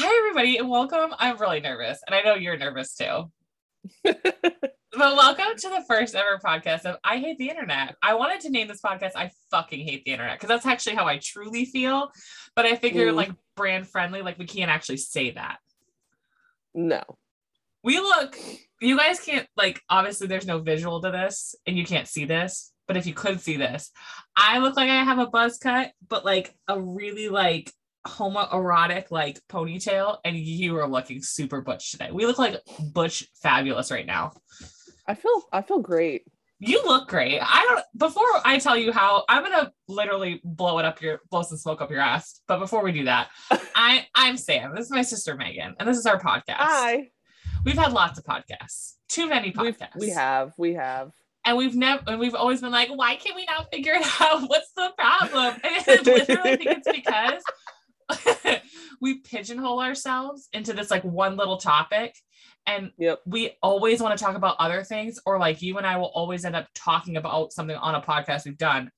Hi, everybody, and welcome. I'm really nervous, and I know you're nervous too. but welcome to the first ever podcast of I Hate the Internet. I wanted to name this podcast I fucking hate the internet because that's actually how I truly feel. But I figure Mm. like brand friendly, like we can't actually say that. No. We look, you guys can't like obviously there's no visual to this and you can't see this, but if you could see this, I look like I have a buzz cut, but like a really like homoerotic like ponytail, and you are looking super butch today. We look like butch fabulous right now. I feel I feel great. You look great. I don't before I tell you how I'm gonna literally blow it up your blow some smoke up your ass. But before we do that, I I'm Sam. This is my sister Megan, and this is our podcast. Hi. We've had lots of podcasts, too many We've, podcasts. we have. We have. and we've never and we've always been like, why can't we not figure it out? What's the problem? And I literally think it's because we pigeonhole ourselves into this like one little topic. And Yep. we always want to talk about other things, or like you and I will always end up talking about something on a podcast we've done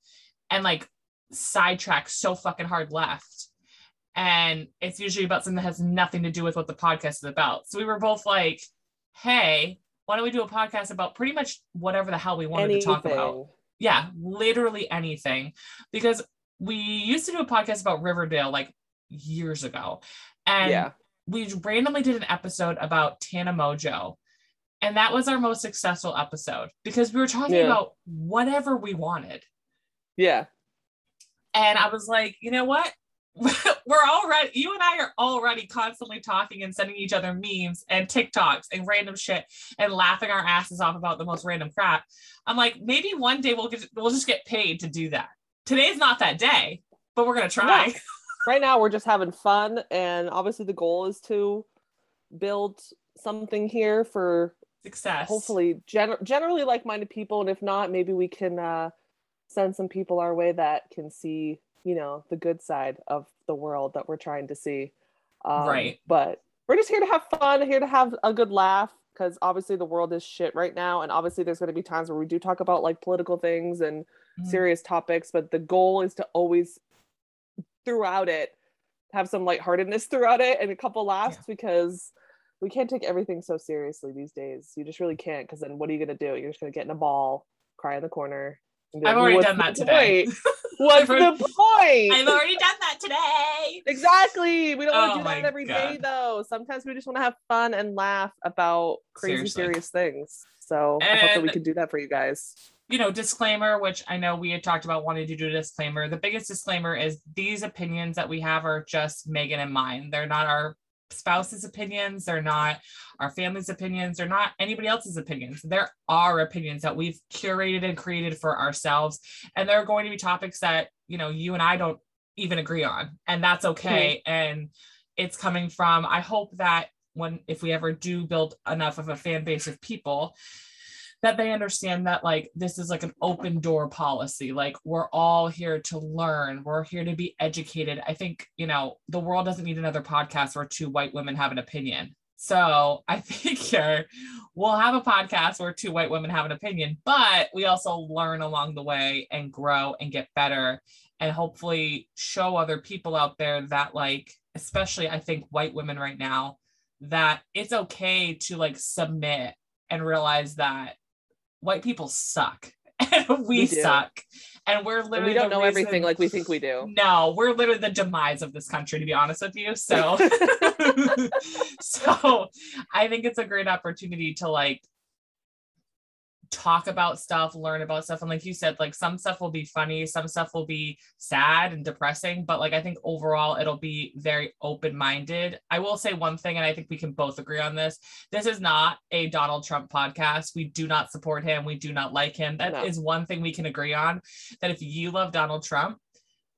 and like sidetrack so fucking hard left. And it's usually about something that has nothing to do with what the podcast is about. So we were both like, hey, why don't we do a podcast about pretty much whatever the hell we wanted to talk about? Yeah, literally anything. Because we used to do a podcast about Riverdale like years ago. And yeah. we randomly did an episode about Tana Mongeau. And that was our most successful episode because we were talking Yeah. about whatever we wanted. Yeah. And I was like, you know what? We're already, you and I are already constantly talking and sending each other memes and TikToks and random shit and laughing our asses off about the most random crap. I'm like, maybe one day we'll get, we'll just get paid to do that. Today's not that day, but we're going to try. Right now we're just having fun and obviously the goal is to build something here for Success. hopefully gen- generally like-minded people and if not maybe we can uh send some people our way that can see you know the good side of the world that we're trying to see um, Right. but we're just here to have fun here to have a good laugh because obviously the world is shit right now and obviously there's going to be times where we do talk about like political things and Mhm. serious topics but the goal is to always throughout it have some lightheartedness throughout it and a couple laughs Yeah. because we can't take everything so seriously these days. You just really can't because then what are you gonna do? You're just gonna get in a ball, cry in the corner. I've like, already done that today. point? What's the point? I've already done that today. exactly. We don't want Oh to do that every day God. though. Sometimes we just want to have fun and laugh about crazy Seriously. serious things. So I hope that we And- can do that for you guys. You know, disclaimer, which I know we had talked about wanting to do a disclaimer. The biggest disclaimer is these opinions that we have are just Megan and mine. They're not our spouse's opinions. They're not our family's opinions. They're not anybody else's opinions. They're our opinions that we've curated and created for ourselves. And there are going to be topics that, you know, you and I don't even agree on. And that's okay. And it's coming from, I hope that when, if we ever do build enough of a fan base of people, that they understand that like this is like an open door policy. Like we're all here to learn. We're here to be educated. I think you know the world doesn't need another podcast where two white women have an opinion. So i figure we'll have a podcast where two white women have an opinion but we also learn along the way and grow and get better and hopefully show other people out there that like especially i think white women right now that it's okay to like submit and realize that white people suck. And we, We suck. And we're And literally we don't know everything like we think we do. no we're literally the demise of this country to be honest with you. So so i think it's a great opportunity to like talk about stuff learn about stuff. And like you said like some stuff will be funny some stuff will be sad and depressing but like i think overall it'll be very open-minded. I will say one thing and i think we can both agree on this. This is not a donald trump podcast. We do not support him. We do not like him. That is No. one thing we can agree on that if you love donald trump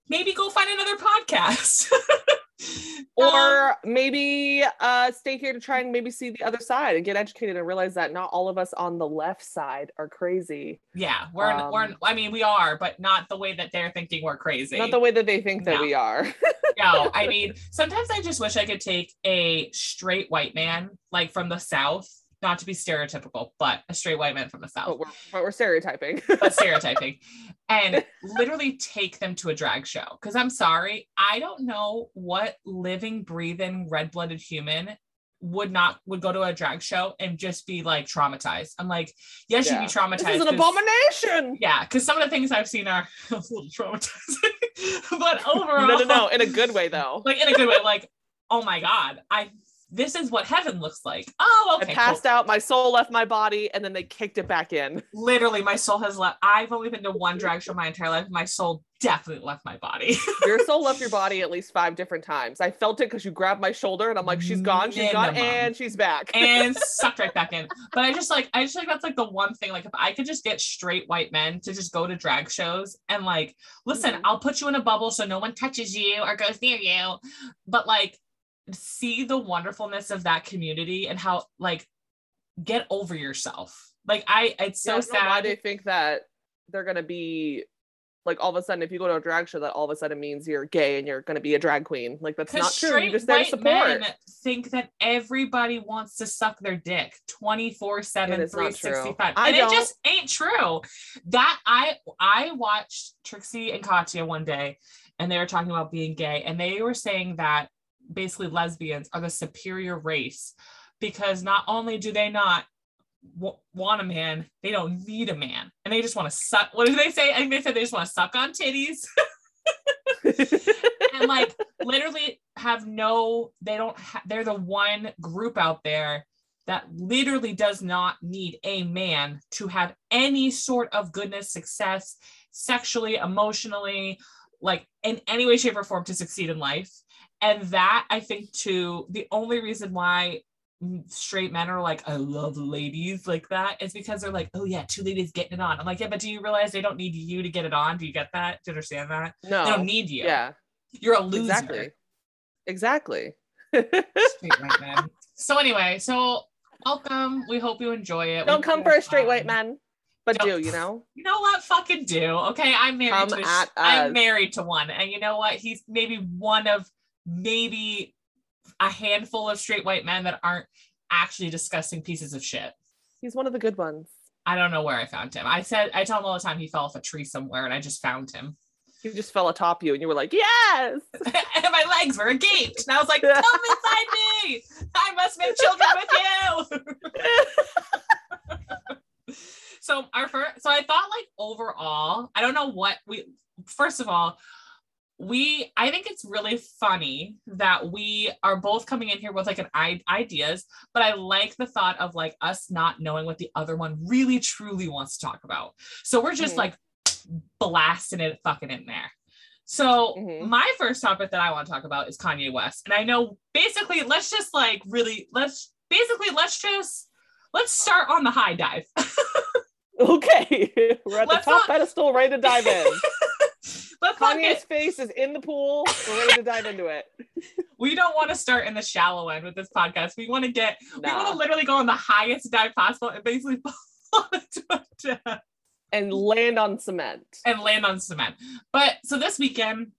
maybe go find another podcast or maybe uh stay here to try and maybe see the other side and get educated and realize that not all of us on the left side are crazy. Yeah we're we're um, i mean we are but not the way that they're thinking we're crazy. Not the way that they think that No. we are. No, I mean, sometimes I just wish I could take a straight white man, like from the South, not to be stereotypical, but a straight white man from the South. But we're, but we're stereotyping. but stereotyping and literally take them to a drag show because i'm sorry i don't know what living breathing red-blooded human would not would go to a drag show and just be like traumatized i'm like yes Yeah. you'd be traumatized This is an 'cause- abomination. yeah because some of the things i've seen are a little traumatizing but overall No, no, no. In a good way, though. like in a good way like oh my god i this is what heaven looks like oh okay I cool. passed out. My soul left my body, and then they kicked it back in. literally my soul has left i've only been to one drag show my entire life my soul definitely left my body Your soul left your body at least five different times. I felt it because you grabbed my shoulder, and I'm like, she's gone, she's gone, and she's back. and sucked right back in. But I just like I just like that's like the one thing. Like if I could just get straight white men to just go to drag shows and like, listen, Mhm. I'll put you in a bubble so no one touches you or goes near you. But like see the wonderfulness of that community and how like get over yourself. Like I it's Yeah, I so don't why sad. they think that they're gonna be like all of a sudden if you go to a drag show that all of a sudden means you're gay and you're gonna be a drag queen. Like that's not true. You're just there to support. men think that everybody wants to suck their dick 24 7 It is not true. 365 I and don't. it just ain't true that i i watched trixie and katya one day and they were talking about being gay and they were saying that basically lesbians are the superior race because not only do they not w- want a man they don't need a man. And they just want to suck what did they say? I think they said they just want to suck on titties. And like literally have no they don't ha- they're the one group out there that literally does not need a man to have any sort of goodness success sexually emotionally like in any way shape or form to succeed in life and that i think too the only reason why straight men are like i love ladies like that is because they're like oh yeah two ladies getting it on i'm like yeah but do you realize they don't need you to get it on do you get that do you understand that No. they don't need you Yeah. you're a loser. Exactly. Exactly. Straight white man. So anyway, so welcome. We hope you enjoy it. Don't We come for a straight white man, but Don't- do you know? You know what? Fucking do. Okay, I'm married Come to. A, I'm married to one, and you know what? He's maybe one of maybe a handful of straight white men that aren't actually disgusting pieces of shit. He's one of the good ones. I don't know where I found him. I said I tell him all the time he fell off a tree somewhere, and I just found him. He just fell atop you, and you were like, "Yes." and my legs were agaped, and I was like, "Come inside me! I must make children with you." so our first, so I thought like overall, I don't know what we. First of all, we I think it's really funny that we are both coming in here with like an I- ideas, but I like the thought of like us not knowing what the other one really truly wants to talk about. So we're just Mhm. like blasting it fucking in there. So Mhm. my first topic that I want to talk about is Kanye West. And I know basically let's just like really let's basically let's just let's start on the high dive. Okay, we're at Let's the top not- pedestal, ready to dive in. let's Kanye's face is in the pool. We're ready to dive into it. we don't want to start in the shallow end with this podcast. We want to get we want to literally go on the highest dive possible and basically fall into a depth. And land on cement. and land on cement. But so this weekend,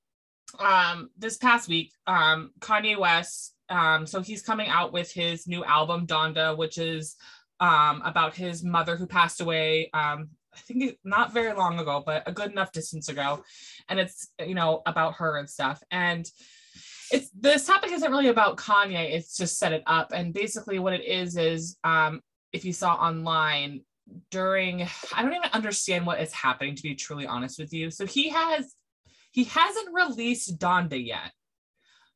um, this past week, um, Kanye West, um, so he's coming out with his new album Donda, which is um about his mother who passed away. Um, I think not very long ago, but a good enough distance ago, and it's you know about her and stuff. And it's this topic isn't really about Kanye. It's just set it up, and basically what it is is um, if you saw online during I don't even understand what is happening to be truly honest with you. So he has he hasn't released Donda yet.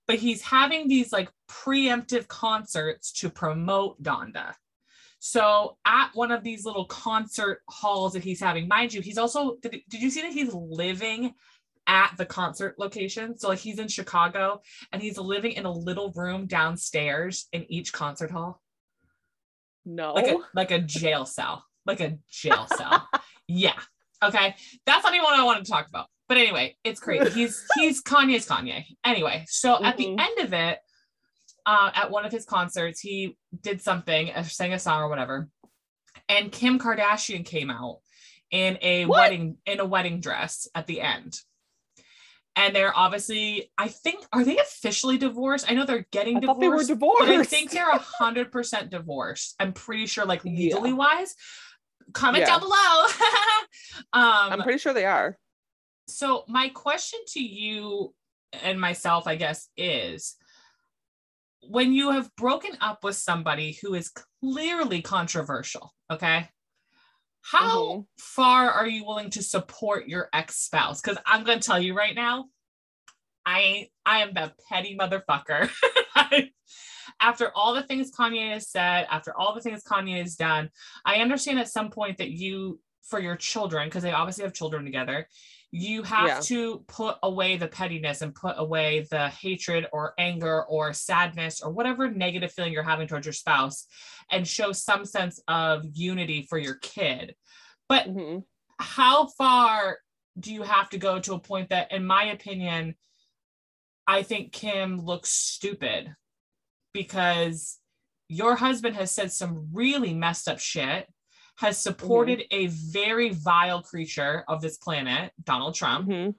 But he's having these like preemptive concerts to promote Donda. So at one of these little concert halls that he's having, mind you, he's also did, did you see that he's living at the concert location? So like he's in Chicago and he's living in a little room downstairs in each concert hall No. like a like a jail cell, like a jail cell. yeah. Okay. That's not even what I wanted to talk about. But anyway, it's crazy. He's he's Kanye's Kanye. Anyway, so at the end of it, uh, at one of his concerts, he did something, uh, sang a song or whatever, and Kim Kardashian came out in a What? wedding in a wedding dress at the end. and they're obviously i think are they officially divorced i know they're getting I divorced they were divorced. but i think they're a hundred percent divorced i'm pretty sure like legally Yeah. wise comment Yeah. down below um I'm pretty sure they are. so my question to you and myself i guess is when you have broken up with somebody who is clearly controversial okay? How Mhm. far are you willing to support your ex-spouse? Because i'm going to tell you right now i i am the petty motherfucker. After all the things kanye has said after all the things kanye has done i understand at some point that you for your children because they obviously have children together you have Yeah. to put away the pettiness and put away the hatred or anger or sadness or whatever negative feeling you're having towards your spouse and show some sense of unity for your kid but Mhm. how far do you have to go to a point that in my opinion i think kim looks stupid because your husband has said some really messed up shit has supported a very vile creature of this planet donald trump. Mhm.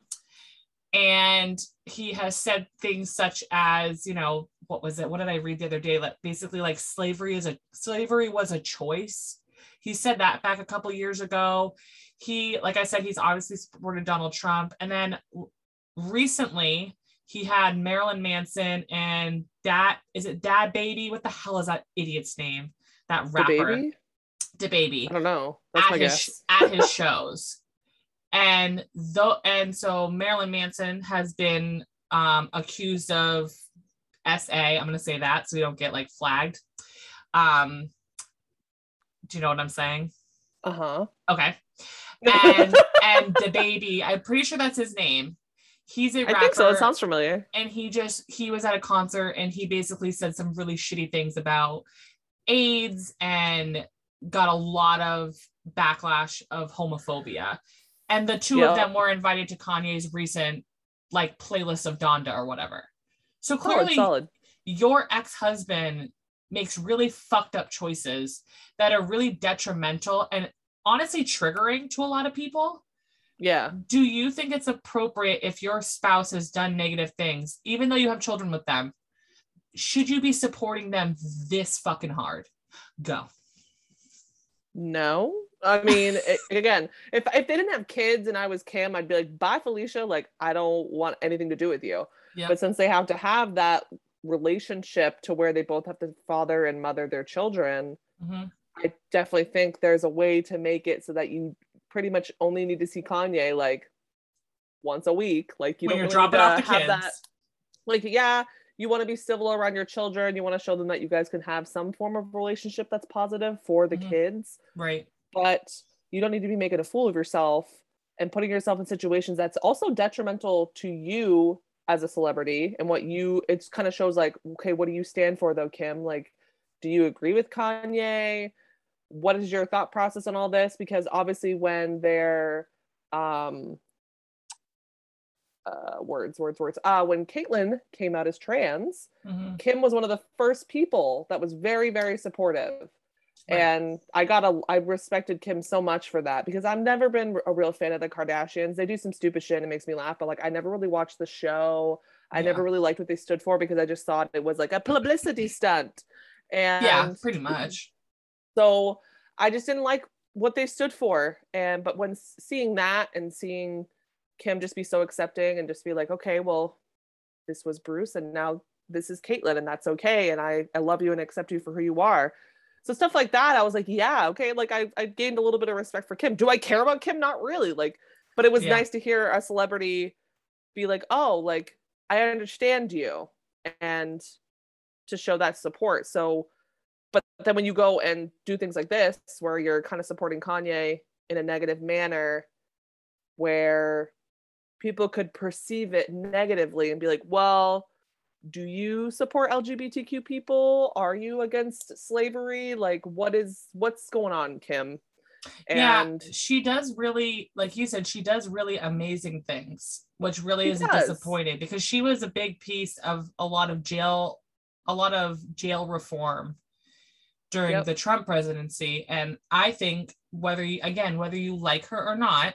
and he has said things such as you know what was it? What did i read the other day? Like basically like slavery is a slavery was a choice. He said that back a couple years ago. He like i said he's obviously supported donald trump. And then recently he had marilyn manson and that is it DaBaby? What the hell is that idiot's name? That rapper baby? the baby I don't know. That's at my his guess. at his shows. And though and so Marilyn Manson has been um accused of SA. I'm gonna say that so we don't get like flagged. Um do you know what I'm saying? Uh-huh. Okay. And and DaBaby, I'm pretty sure that's his name. He's a rapper I think so. It sounds familiar. and he just he was at a concert and he basically said some really shitty things about AIDS and got a lot of backlash of homophobia. And the two Yeah. of them were invited to Kanye's recent like playlist of Donda or whatever. So oh, Solid, clearly solid. your ex-husband makes really fucked up choices that are really detrimental and honestly triggering to a lot of people Yeah. do you think it's appropriate if your spouse has done negative things, even though you have children with them? Should you be supporting them this fucking hard? Go. No. I mean, it, again, if if they didn't have kids and I was Kim, I'd be like, "Bye, Felicia. Like, I don't want anything to do with you." Yeah. But since they have to have that relationship to where they both have to father and mother their children, Mhm. I definitely think there's a way to make it so that you pretty much only need to see Kanye like once a week. Like you When don't you're really dropping off the have kids. that. Like, yeah, you want to be civil around your children. You want to show them that you guys can have some form of relationship that's positive for the Mhm. kids Right. but you don't need to be making a fool of yourself and putting yourself in situations that's also detrimental to you as a celebrity and what you it's kind of shows like okay what do you stand for though kim like do you agree with kanye what is your thought process on all this because obviously when they're um uh words words words uh when caitlyn came out as trans Mhm. Kim was one of the first people that was very, very supportive. Right. And I got a, I respected Kim so much for that because I've never been a real fan of the Kardashians. They do some stupid shit and it makes me laugh, but like I never really watched the show. I Yeah. never really liked what they stood for because I just thought it was like a publicity stunt. And yeah, pretty much. so I just didn't like what they stood for. And but when seeing that and seeing Kim just be so accepting and just be like, okay, well, this was Bruce and now this is Caitlyn and that's okay. And I, I love you and accept you for who you are. So stuff like that, I was like, yeah, okay. Like I, I gained a little bit of respect for Kim. Do I care about Kim? Not really. Like, but it was Yeah. nice to hear a celebrity be like, oh, like I understand you and to show that support. So but then when you go and do things like this where you're kind of supporting Kanye in a negative manner where people could perceive it negatively and be like, well, do you support LGBTQ people? Are you against slavery? Like what is what's going on, Kim? And yeah, she does really, like you said, she does really amazing things, which really is disappointing because she was a big piece of a lot of jail, a lot of jail reform during Yep. the Trump presidency. And I think whether you, again, whether you like her or not,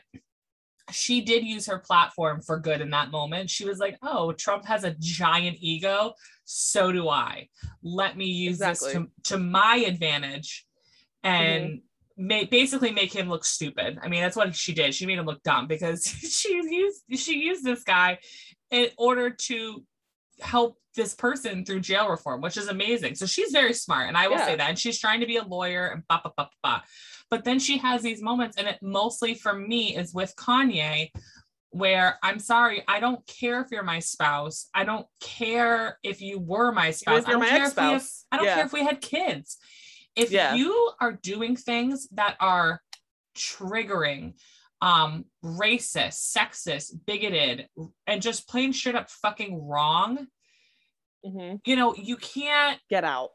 she did use her platform for good in that moment. She was like, "Oh, Trump has a giant ego, so do I. Let me use Exactly. this to, to my advantage and Mm-hmm. basically make him look stupid. I mean, that's what she did. She made him look dumb because she used she used this guy in order to help this person through jail reform, which is amazing. So she's very smart, and I will Yeah. say that. And she's trying to be a lawyer and ba ba ba ba. But then she has these moments, and it mostly for me is with Kanye, where I'm sorry, I don't care if you're my spouse. I don't care if you were my spouse. I don't my care if we have, ex-spouse. I don't Yeah. care if we had kids. If Yeah. you are doing things that are triggering, um, racist, sexist, bigoted, and just plain straight up fucking wrong, Mhm. you know, you can't Get out.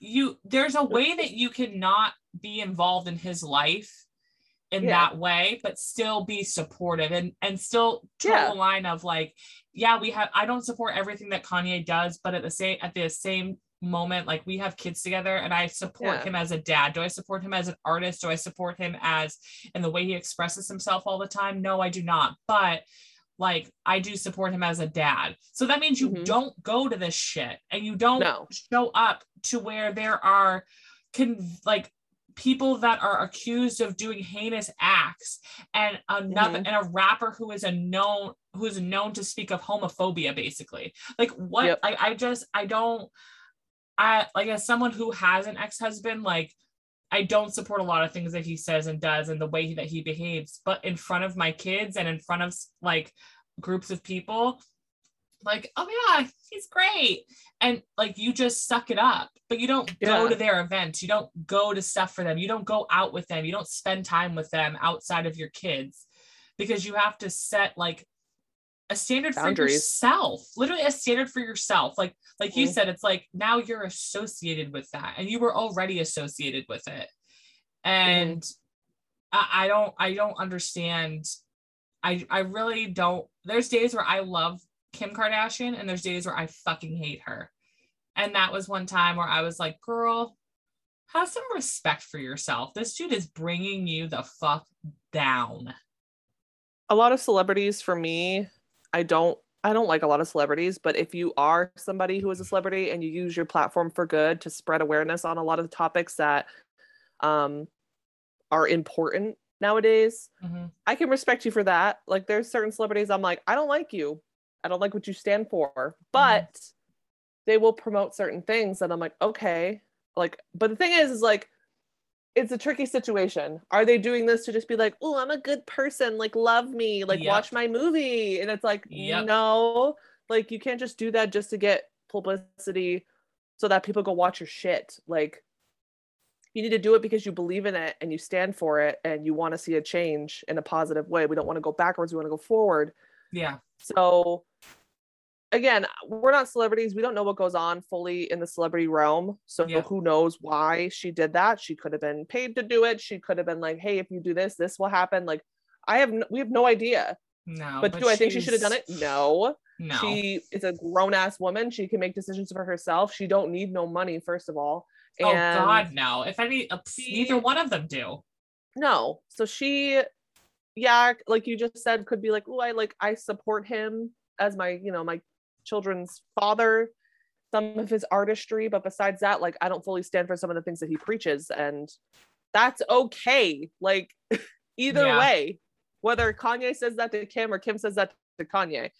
you there's a way that you cannot be involved in his life in Yeah. that way but still be supportive and and still toe Yeah. the line of like yeah we have i don't support everything that kanye does but at the same at the same moment like we have kids together and i support Yeah. him as a dad do i support him as an artist do i support him as in the way he expresses himself all the time no i do not but like i do support him as a dad so that means you Mhm. don't go to this shit and you don't No. show up to where there are can like people that are accused of doing heinous acts and another Mhm. and a rapper who is a known who is known to speak of homophobia basically like what Yep. I, I just i don't i like as someone who has an ex-husband like i don't support a lot of things that he says and does and the way that he behaves but in front of my kids and in front of like groups of people like oh yeah he's great. And like you just suck it up but you don't go to their events. You don't go to stuff for them. You don't go out with them. You don't spend time with them outside of your kids because you have to set like a standard for yourself literally a standard for yourself. Like like you Mhm. said it's like now you're associated with that and you were already associated with it. And I, I don't i don't understand. I i really don't there's days where i love kim kardashian and there's days where i fucking hate her. And that was one time where i was like girl have some respect for yourself. This dude is bringing you the fuck down. A lot of celebrities for me i don't i don't like a lot of celebrities but if you are somebody who is a celebrity and you use your platform for good to spread awareness on a lot of the topics that um are important nowadays Mhm. i can respect you for that. Like there's certain celebrities i'm like i don't like you i don't like what you stand for mm-hmm. but they will promote certain things and i'm like okay like but the thing is is like it's a tricky situation. Are they doing this to just be like, oh, I'm a good person, like love me, like Yep. watch my movie? And it's like, Yep. no, like you can't just do that just to get publicity so that people go watch your shit. Like you need to do it because you believe in it and you stand for it and you want to see a change in a positive way. We don't want to go backwards, we want to go forward. yeah So again, we're not celebrities. We don't know what goes on fully in the celebrity realm. So Yeah. who knows why she did that? She could have been paid to do it. She could have been like, "Hey, if you do this, this will happen." Like I have no, we have no idea. no but, do I think she should have done it? No. no She is a grown ass woman. She can make decisions for herself. She don't need no money first of all. oh god no if any neither one of them do no so she yeah like you just said could be like oh i like i support him as my you know my children's father some of his artistry but besides that like i don't fully stand for some of the things that he preaches and that's okay like either Yeah. way whether kanye says that to kim or kim says that to kanye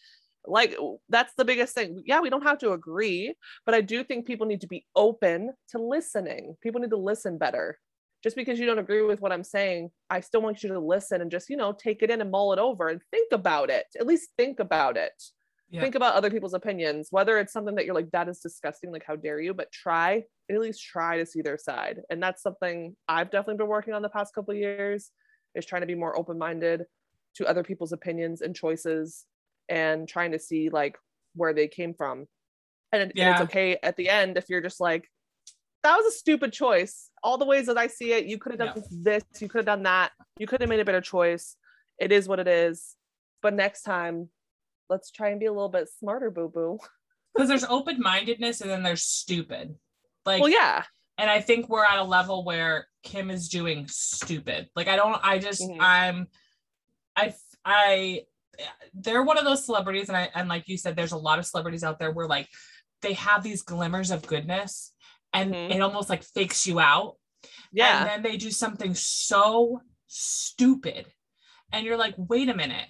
like that's the biggest thing. Yeah we don't have to agree but i do think people need to be open to listening. People need to listen better just because you don't agree with what i'm saying i still want you to listen and just you know take it in and mull it over and think about it. At least think about it. Yeah. think about other people's opinions whether it's something that you're like that is disgusting like how dare you but try at least try to see their side. And that's something i've definitely been working on the past couple of years is trying to be more open-minded to other people's opinions and choices and trying to see like where they came from. And, it- and it's okay at the end if you're just like that was a stupid choice. All the ways that i see it you could have done this you could have done that. You could have made a better choice. It is what it is. But next time let's try and be a little bit smarter boo boo. Because there's open-mindedness and then there's stupid. Like well yeah. and i think we're at a level where kim is doing stupid. Like i don't i just Mhm. i'm i I they're one of those celebrities, and I and like you said, there's a lot of celebrities out there where like they have these glimmers of goodness, and Mhm. it almost like fakes you out. Yeah. And then they do something so stupid. And you're like, wait a minute.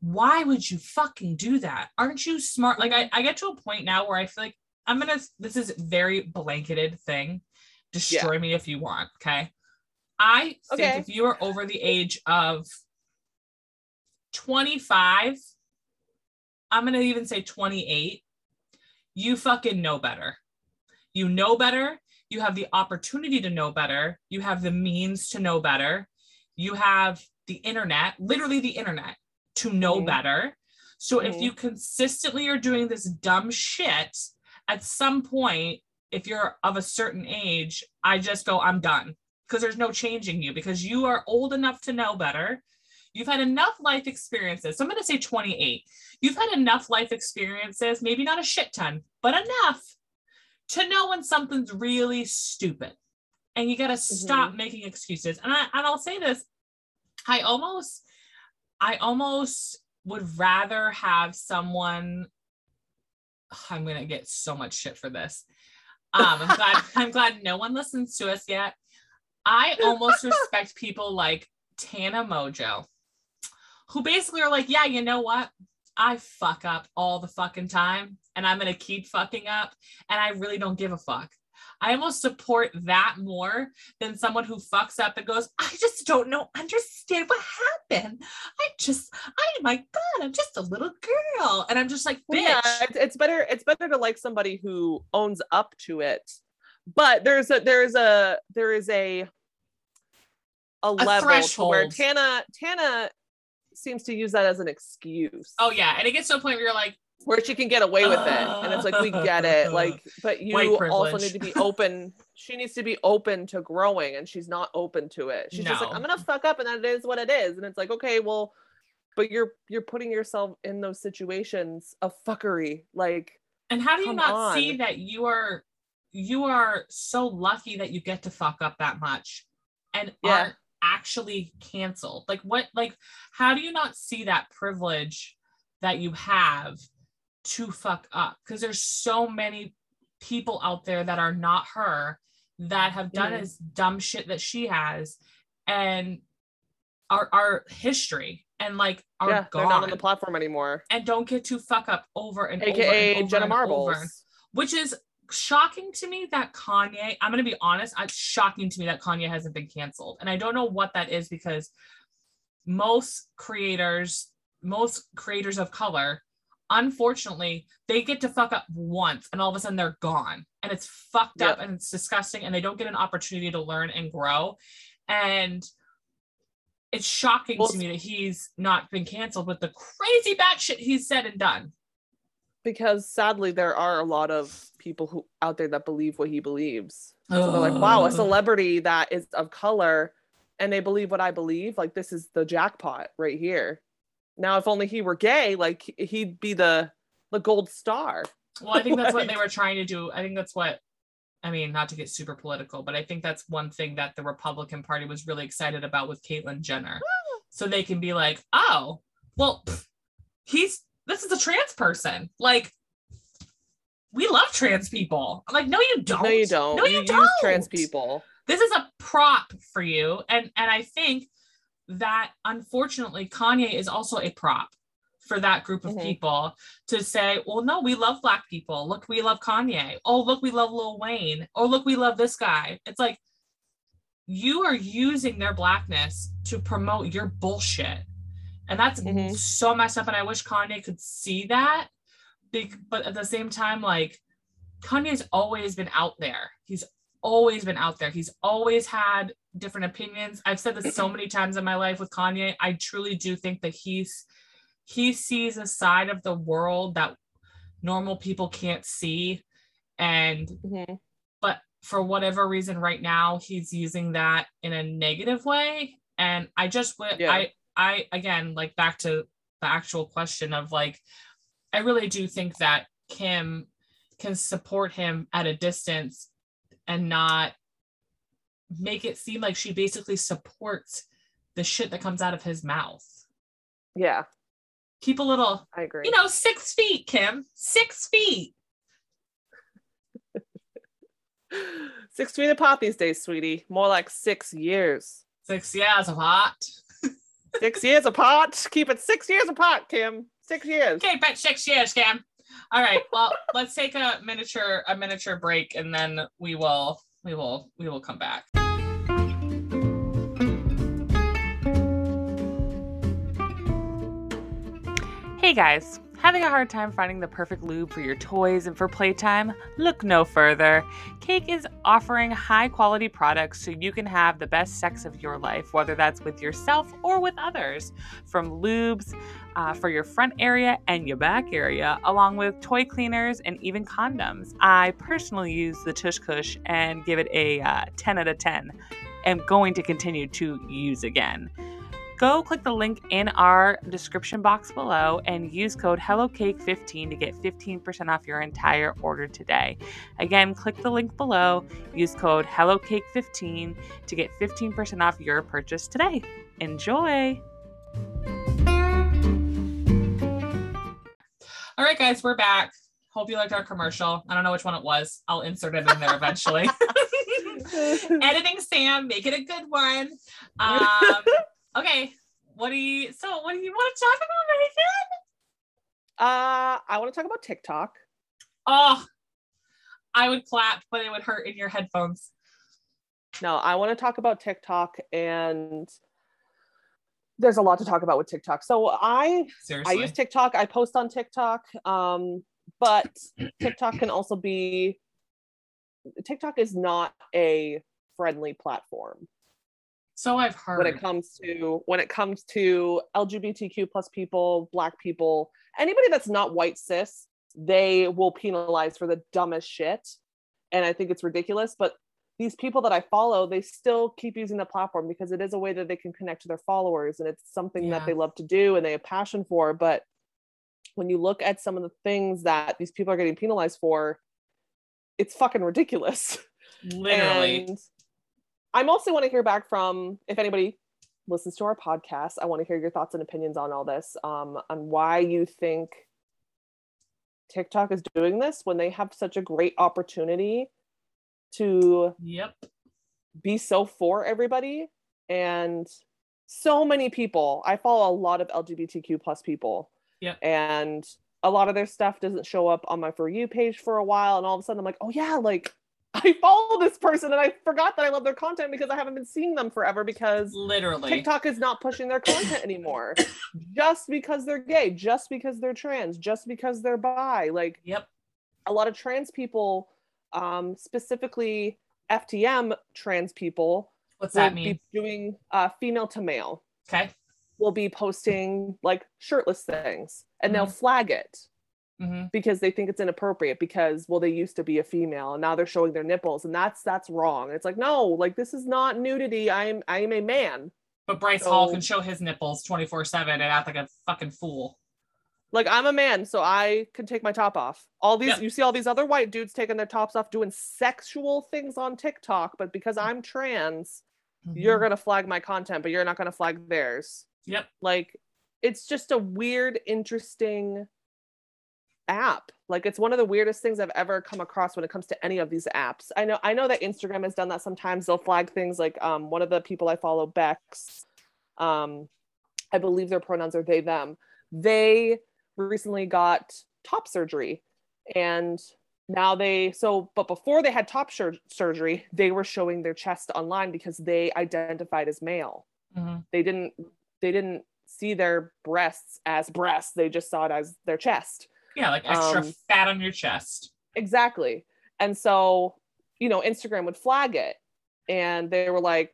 Why would you fucking do that? Aren't you smart? Like, I, I get to a point now where I feel like I'm going to, this is very blanketed thing. Destroy me if you want. Okay. I think Okay. if you are over the age of 25, I'm going to even say 28, you fucking know better. You know better. You have the opportunity to know better. You have the means to know better. You have the internet, literally the internet, to know Mhm. better. So if Mhm. you consistently are doing this dumb shit, at some point, if you're of a certain age, I just go, I'm done. Because there's no changing you because you are old enough to know better. You've had enough life experiences. So I'm going to say 28. You've had enough life experiences, maybe not a shit ton, but enough to know when something's really stupid. And you got to stop making excuses. And I and I'll say this, I almost I almost would rather have someone I'm going to get so much shit for this. Um, I'm glad I'm glad no one listens to us yet. I almost respect people like Tana Mongeau, who basically are like, yeah, you know what? I fuck up all the fucking time and I'm going to keep fucking up and I really don't give a fuck. I almost support that more than someone who fucks up and goes, I just don't know, understand what happened. I just, I, my God, I'm just a little girl. And I'm just like, bitch. Yeah, it's, it's better. It's better to like somebody who owns up to it. But there's a there's a there is a a, level to where. Tana Tana seems to use that as an excuse. Oh, yeah. And it gets to a point where you're like, where she can get away with it, and it's like we get it. Like, but you also need to be open. She needs to be open to growing, and she's not open to it. She's just like, I'm gonna fuck up, and that is what it is. And it's like, okay, well, but you're you're putting yourself in those situations of fuckery. Like, And how do you Come not see that you are you are so lucky that you get to fuck up that much and Yeah. aren't actually canceled? Like what like how do you not see that privilege that you have to fuck up? Because there's so many people out there that are not her that have done Mhm. as dumb shit that she has and our our history and like are yeah, gone they're not on the platform anymore. and don't get to fuck up over and over AKA and over Jenna Marbles. over which is shocking to me that Kanye, I'm going to be honest, it's shocking to me that Kanye hasn't been canceled. And I don't know what that is because most creators, most creators of color, unfortunately, they get to fuck up once and all of a sudden they're gone. And it's fucked up and it's disgusting and they don't get an opportunity to learn and grow. And it's shocking Well, to me that he's not been canceled with the crazy batshit he's said and done. Because sadly there are a lot of people who out there that believe what he believes. So they're like, wow, a celebrity that is of color and they believe what I believe, like this is the jackpot right here. Now, if only he were gay, like he'd be the the gold star. Well, I think that's what they were trying to do. I think that's what, I mean, not to get super political, but I think that's one thing that the Republican Party was really excited about with Caitlyn Jenner. So they can be like, oh, well, pff, he's, this is a trans person. Like, we love trans people. I'm like, no, you don't. No, you don't. No, you, use don't. trans people. This is a prop for you. And and I think that unfortunately Kanye is also a prop for that group of Mhm. people to say, well, no, we love black people. Look, we love Kanye. Oh, look, we love Lil Wayne. Oh, look, we love this guy. It's like you are using their blackness to promote your bullshit. And that's Mhm. so messed up. And I wish Kanye could see that. But at the same time, like Kanye's always been out there. He's always been out there. He's always had different opinions. I've said this so many times in my life with Kanye. I truly do think that he's he sees a side of the world that normal people can't see. And Mhm. but for whatever reason right now he's using that in a negative way. And I just would Yeah. I I again like back to the actual question of like I really do think that Kim can support him at a distance and not make it seem like she basically supports the shit that comes out of his mouth. Yeah, Keep a little, I agree. you know, six feet, Kim. Six feet. six feet apart these days, sweetie. More like six years. Six years apart. Six years apart. Keep it six years apart, Kim. Six years. Okay, bet six years, Kim. All right. Well, let's take a miniature a miniature break, and then we will we will we will come back. Hey guys, having a hard time finding the perfect lube for your toys and for playtime? Look no further. Cake is offering high quality products so you can have the best sex of your life, whether that's with yourself or with others. From lubes uh, for your front area and your back area, along with toy cleaners and even condoms. I personally use the Tush Kush and give it a uh, 10 out of 10. am going to continue to use again go click the link in our description box below and use code HelloCake15 to get 15% off your entire order today. Again, click the link below, use code HelloCake15 to get 15% off your purchase today. Enjoy! All right, guys, we're back. Hope you liked our commercial. I don't know which one it was. I'll insert it in there eventually. Editing Sam, make it a good one. Um, okay, what do you? So, what do you want to talk about, Nathan? Uh, I want to talk about TikTok. Oh, I would clap, but it would hurt in your headphones. No, I want to talk about TikTok and there's a lot to talk about with TikTok. So I Seriously, I use TikTok. I post on TikTok. Um, but TikTok can also be TikTok is not a friendly platform so I've heard when it comes to when it comes to LGBTQ plus people, black people, anybody that's not white cis, they will penalize for the dumbest shit. And I think it's ridiculous. But these people that I follow, they still keep using the platform because it is a way that they can connect to their followers and it's something Yeah. that they love to do and they have passion for. But when you look at some of the things that these people are getting penalized for, it's fucking ridiculous. literally. And I mostly want to hear back from if anybody listens to our podcast. I want to hear your thoughts and opinions on all this, um, on why you think TikTok is doing this when they have such a great opportunity to Yep. be so for everybody and so many people. I follow a lot of LGBTQ plus people. Yep. And a lot of their stuff doesn't show up on my for you page for a while and all of a sudden I'm like, "Oh yeah, like I follow this person and I forgot that I love their content because I haven't been seeing them forever because Literally. TikTok is not pushing their content anymore. just because they're gay, just because they're trans, just because they're bi. Like Yep. a lot of trans people, um, specifically FTM trans people, What's that mean? doing uh, female to male, Okay. will be posting like shirtless things and they'll Mhm. flag it hmm because they think it's inappropriate because well they used to be a female and now they're showing their nipples and that's that's wrong. It's like no, like this is not nudity. I'm I am a man. But Bryce Hall can show his nipples 24 7 and act like a fucking fool. Like I'm a man, so I can take my top off. All these you see all these other white dudes taking their tops off doing sexual things on TikTok, but because I'm trans, you're Mhm. gonna flag my content, but you're not gonna flag theirs. Yep. Like it's just a weird, interesting app. Like it's one of the weirdest things I've ever come across when it comes to any of these apps. I know I know that Instagram has done that sometimes. They'll flag things like um one of the people I follow, Bex, um, I believe their pronouns are they, them. They recently got top surgery and now they so but before they had top sur- surgery they were showing their chest online because they identified as male Mhm. they didn't they didn't see their breasts as breasts they just saw it as their chest Yeah, like extra Um, fat on your chest. exactly and so you know instagram would flag it and they were like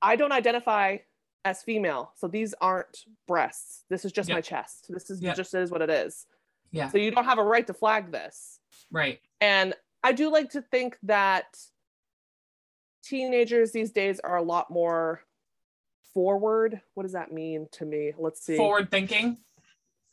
i don't identify as female so these aren't breasts this is just my chest this is Yep. just is what it is Yeah. so you don't have a right to flag this Right. and I do like to think that teenagers these days are a lot more forward. What does that mean to me? Let's see. Forward thinking.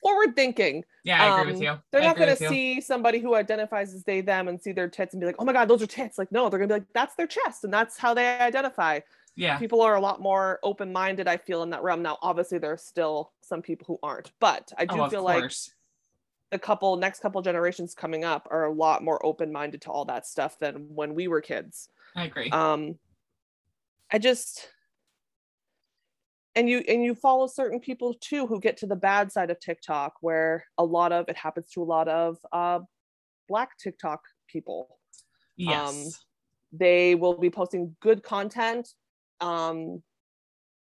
Forward thinking. Yeah, I agree with Um, you. They're I not going to see somebody who identifies as they, them and see their tits and be like, oh my God, those are tits. Like, no, they're going to be like, that's their chest and that's how they identify. Yeah. people are a lot more open-minded i feel in that realm now obviously there are still some people who aren't but i do Oh, feel like the couple next couple generations coming up are a lot more open-minded to all that stuff than when we were kids I agree. um i just and you and you follow certain people too who get to the bad side of tiktok where a lot of it happens to a lot of uh black tiktok people yes. they will be posting good content um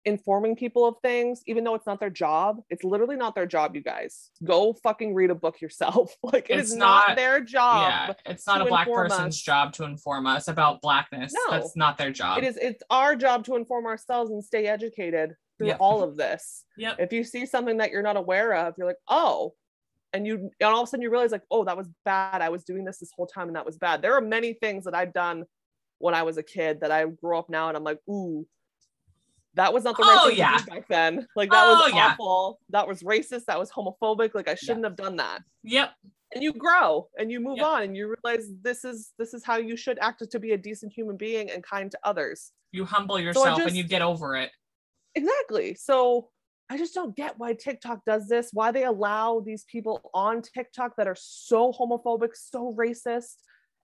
informing people of things even though it's not their job it's literally not their job you guys go fucking read a book yourself like it It's is not, not- their job yeah. It's not a black person's us. job to inform us about blackness. No. That's not their job. it is it's our job to inform ourselves and stay educated through Yep. all of this Yep. if you see something that you're not aware of you're like oh and you and all of a sudden you realize like oh that was bad i was doing this this whole time and that was bad there are many things that i've done when i was a kid that i grew up now and i'm like ooh that was not the right Oh, thing yeah. to do back then like that was Oh, yeah. awful that was racist that was homophobic like i shouldn't have done that Yep. and you grow and you move Yep. on and you realize this is this is how you should act to be a decent human being and kind to others You humble yourself just- and you get over it. Exactly. So I just don't get why TikTok does this, why they allow these people on TikTok that are so homophobic, so racist,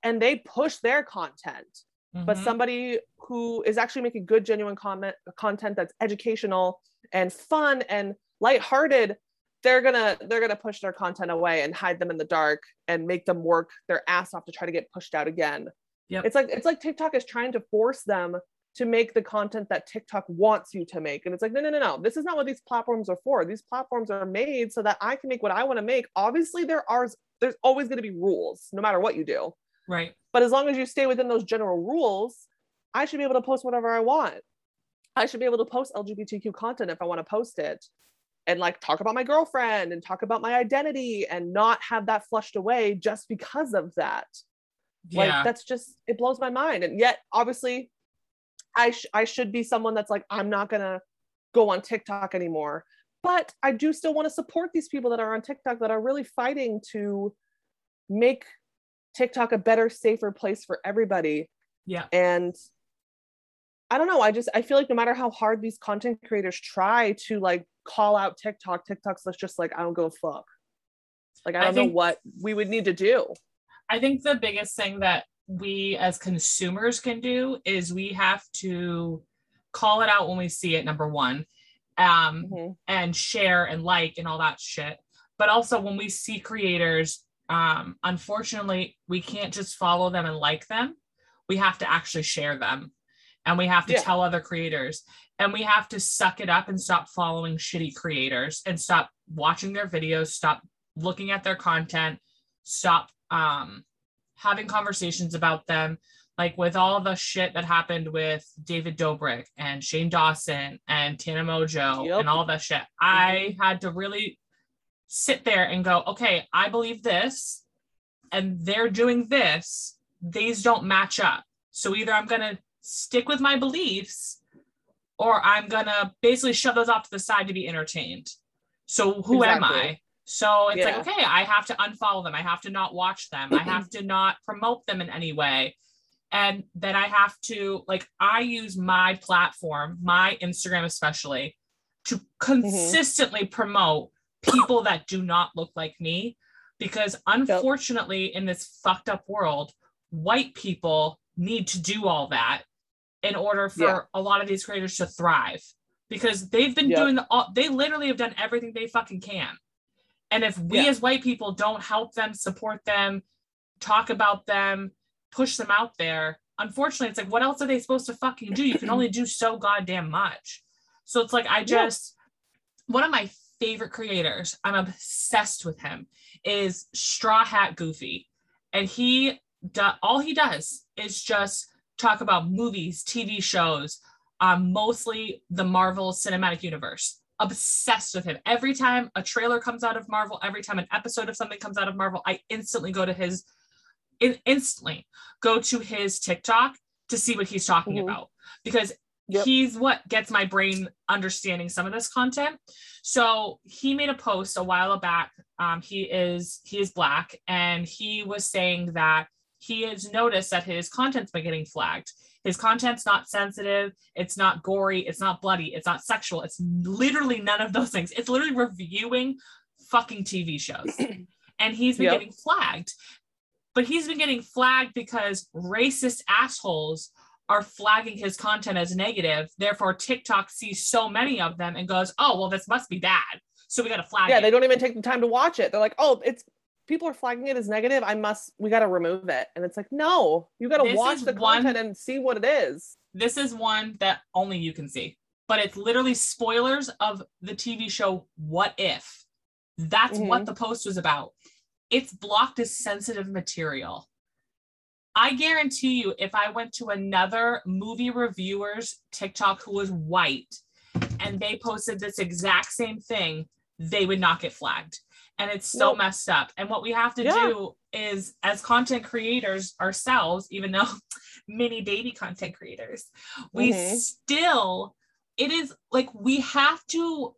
and they push their content. But Mhm. somebody who is actually making good, genuine comment content that's educational and fun and lighthearted, they're gonna they're gonna push their content away and hide them in the dark and make them work their ass off to try to get pushed out again. Yep. It's like it's like TikTok is trying to force them to make the content that TikTok wants you to make. And it's like, no, no, no, no. This is not what these platforms are for. These platforms are made so that I can make what I want to make. Obviously, there are there's always going to be rules, no matter what you do. right. But as long as you stay within those general rules, I should be able to post whatever I want. I should be able to post LGBTQ content if I want to post it and like talk about my girlfriend and talk about my identity and not have that flushed away just because of that. Like Yeah. that's just it blows my mind. And yet obviously I sh- I should be someone that's like I'm not going to go on TikTok anymore. But I do still want to support these people that are on TikTok that are really fighting to make TikTok a better, safer place for everybody. Yeah. And I don't know. I just I feel like no matter how hard these content creators try to like call out TikTok, TikTok's just like I don't go fuck. Like I I don't think- know what we would need to do. I think the biggest thing that we as consumers can do is we have to call it out when we see it, number one, um, Mhm. and share and like and all that shit. But also when we see creators, um, unfortunately, we can't just follow them and like them. We have to actually share them and we have to Yeah. tell other creators and we have to suck it up and stop following shitty creators and stop watching their videos, stop looking at their content, stop um, having conversations about them. Like with all the shit that happened with David Dobrik and Shane Dawson and Tana Mongeau Yep. and all that shit, I had to really sit there and go, okay, I believe this, and they're doing this. These don't match up. So either I'm gonna stick with my beliefs, or I'm gonna basically shove those off to the side to be entertained. So who am I? So it's like, okay, I have to unfollow them. I have to not watch them. I have to not promote them in any way. And then I have to, like, I use my platform, my Instagram especially, to mm-hmm. consistently promote people that do not look like me. Because unfortunately, in this fucked up world, white people need to do all that in order for Yeah. a lot of these creators to thrive because they've been Yep. doing the all they literally have done everything they fucking can and if we Yeah. as white people don't help them support them talk about them push them out there unfortunately it's like what else are they supposed to fucking do you can only do so goddamn much so it's like i Yeah. just one of my favorite creators i'm obsessed with him is straw hat goofy and he do, all he does is just talk about movies tv shows um, mostly the marvel cinematic universe obsessed with him every time a trailer comes out of marvel every time an episode of something comes out of marvel i instantly go to his in, instantly go to his tiktok to see what he's talking Mhm. about because Yep. he's what gets my brain understanding some of this content so he made a post a while back um, he is he is black and he was saying that he has noticed that his content's been getting flagged. His content's not sensitive, it's not gory, it's not bloody, it's not sexual, it's literally none of those things. It's literally reviewing fucking TV shows. and he's been Yep. getting flagged. But he's been getting flagged because racist assholes are flagging his content as negative. Therefore, TikTok sees so many of them and goes, oh, well, this must be bad. So we got to flag yeah, it. they don't even take the time to watch it. They're like, oh, it's people are flagging it as negative. I must, we got to remove it. And it's like, no, you got to watch the one- content and see what it is. this is one that only you can see, but it's literally spoilers of the TV show What If. That's what mm-hmm. the post was about. It's blocked as sensitive material. I guarantee you, if I went to another movie reviewer's TikTok who was white and they posted this exact same thing, they would not get flagged. And it's so Nope. messed up. And what we have to Yeah. do is, as content creators ourselves, even though mini baby content creators, we Mhm. still, it is like we have to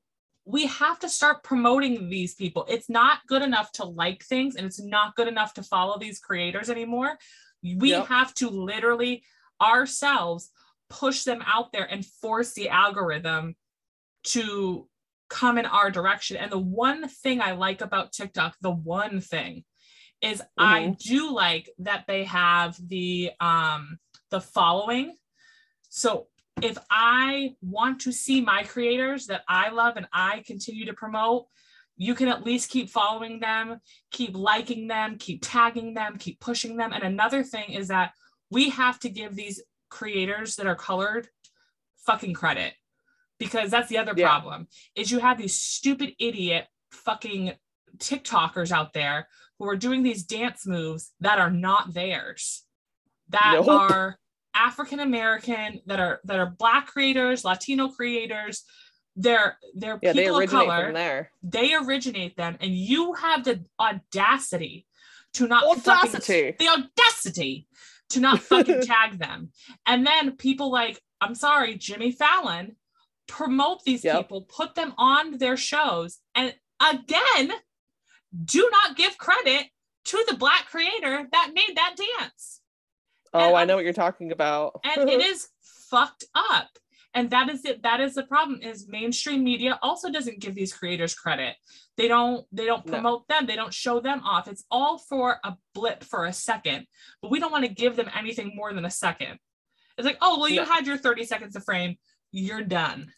we have to start promoting these people. It's not good enough to like things and it's not good enough to follow these creators anymore. We Yep. have to literally ourselves push them out there and force the algorithm to come in our direction. And the one thing I like about TikTok, the one thing is I do like that they have the um the following. So if I want to see my creators that I love and I continue to promote, you can at least keep following them, keep liking them, keep tagging them, keep pushing them. And another thing is that we have to give these creators that are colored fucking credit because that's the other Yeah. problem is you have these stupid idiot fucking TikTokers out there who are doing these dance moves that are not theirs, that Nope. are African American, that are that are Black creators, Latino creators. They're they're Yeah, they people of originate color. They originate them, and you have the audacity to not Audacity. fucking, the audacity to not fucking tag them. And then people like, I'm sorry, Jimmy Fallon, promote these Yep. people, put them on their shows, and again, do not give credit to the black creator that made that dance. Oh, And I know what you're talking about. And it is fucked up. And that is it. That is the problem. Is mainstream media also doesn't give these creators credit. They don't. They don't No. promote them. They don't show them off. It's all for a blip for a second. But we don't want to give them anything more than a second. It's like, oh well, you No. had your thirty seconds of frame. You're done.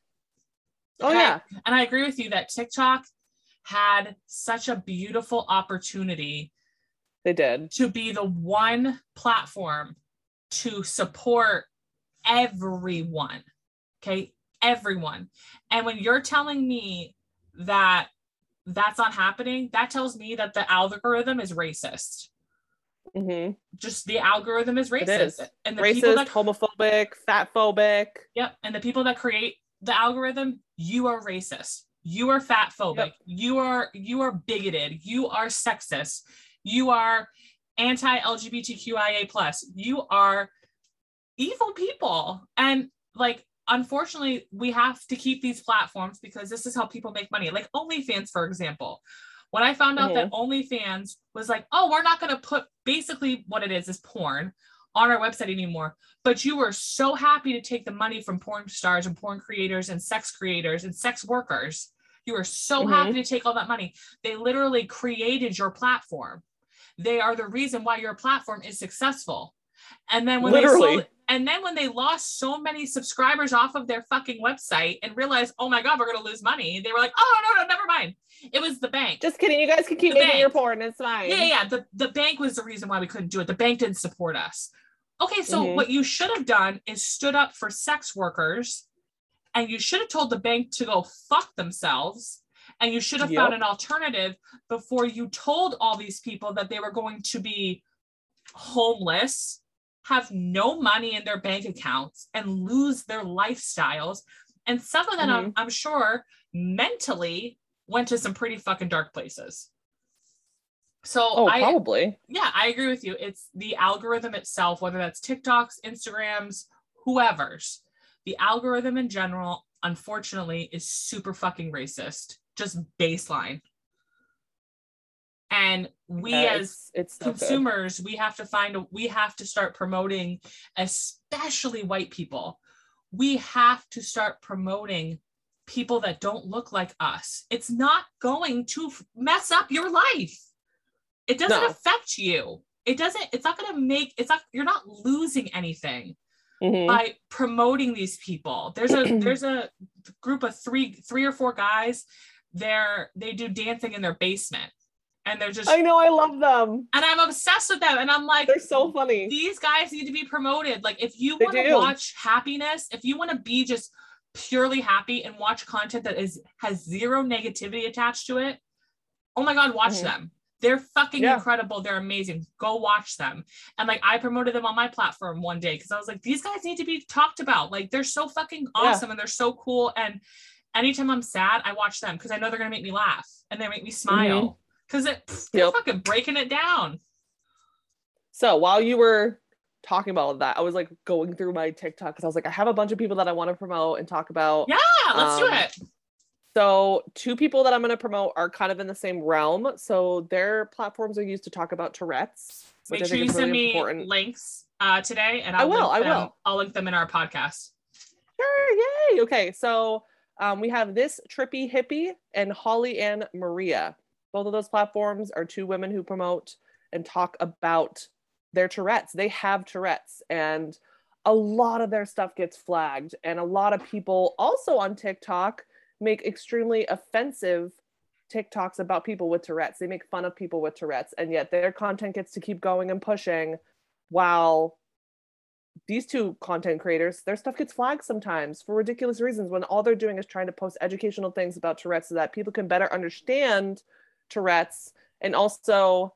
oh Okay. yeah, And I agree with you that TikTok had such a beautiful opportunity they did. to be the one platform to support everyone. Okay. Everyone. And when you're telling me that that's not happening, that tells me that the algorithm is racist. Hmm Just the algorithm is racist. Is. And the people Racist, that homophobic, fat phobic. Yep. And the people that create the algorithm, you are racist. You are fat phobic. Yep. You are you are bigoted. You are sexist. You are anti-LGBTQIA plus. You are evil people. And like unfortunately, we have to keep these platforms because this is how people make money. Like OnlyFans, for example. When I found out that OnlyFans was like, oh, we're not going to put basically what it is is porn on our website anymore. But you were so happy to take the money from porn stars and porn creators and sex creators and sex workers. You were so Mhm. happy to take all that money. They literally created your platform. They are the reason why your platform is successful. And then when they Literally. And then when they lost so many subscribers off of their fucking website and realized, oh my god, we're gonna lose money, they were like, oh no, no, never mind. It was the bank. Just kidding. You guys can keep The making your bank. porn. It's fine. Yeah, yeah. The the bank was the reason why we couldn't do it. The bank didn't support us. Okay, so Mhm. what you should have done is stood up for sex workers, and you should have told the bank to go fuck themselves, and you should have found an alternative before you told all these people that they were going to be homeless, have no money in their bank accounts, and lose their lifestyles. And some of them, I'm, mm-hmm. I'm sure, mentally went to some pretty fucking dark places. So Oh, I probably. yeah, I agree with you. It's the algorithm itself, whether that's TikToks, Instagrams, whoever's. The algorithm in general, unfortunately, is super fucking racist. Just baseline. And we Yeah, as it's, it's consumers, we have to find a, we have to start promoting, especially white people. We have to start promoting people that don't look like us. It's not going to mess up your life. It doesn't No. affect you. It doesn't, it's not going to make, it's not, you're not losing anything Mhm. by promoting these people. There's a there's a group of three three or four guys. They're they do dancing in their basement, and they're just I know, I love them. and I'm obsessed with them. And I'm like, They're so funny. these guys need to be promoted. Like if you want to watch happiness, if you want to be just purely happy and watch content that is has zero negativity attached to it, oh my god, watch Mhm. them. They're fucking Yeah. incredible. They're amazing. Go watch them. And like I promoted them on my platform one day because I was like, these guys need to be talked about. Like they're so fucking Yeah. awesome and they're so cool. And anytime I'm sad, I watch them because I know they're gonna make me laugh and they make me smile. Because it they're. Yep. fucking breaking it down. So while you were talking about all of that, I was like going through my TikTok because I was like, I have a bunch of people that I want to promote and talk about. Yeah, let's do Um, it. So two people that I'm going to promote are kind of in the same realm. So their platforms are used to talk about Tourette's, Make sure you send really me important. links uh, today, and I I'll will, I them, will. I'll link them in our podcast. Sure, yay. Okay, so um, we have this trippy hippie and Holly and Maria. Both of those platforms are two women who promote and talk about their Tourette's. They have Tourette's, and a lot of their stuff gets flagged. And a lot of people also on TikTok make extremely offensive TikToks about people with Tourette's. They make fun of people with Tourette's, and yet their content gets to keep going and pushing while these two content creators, their stuff gets flagged sometimes for ridiculous reasons when all they're doing is trying to post educational things about Tourette's so that people can better understand Tourette's and also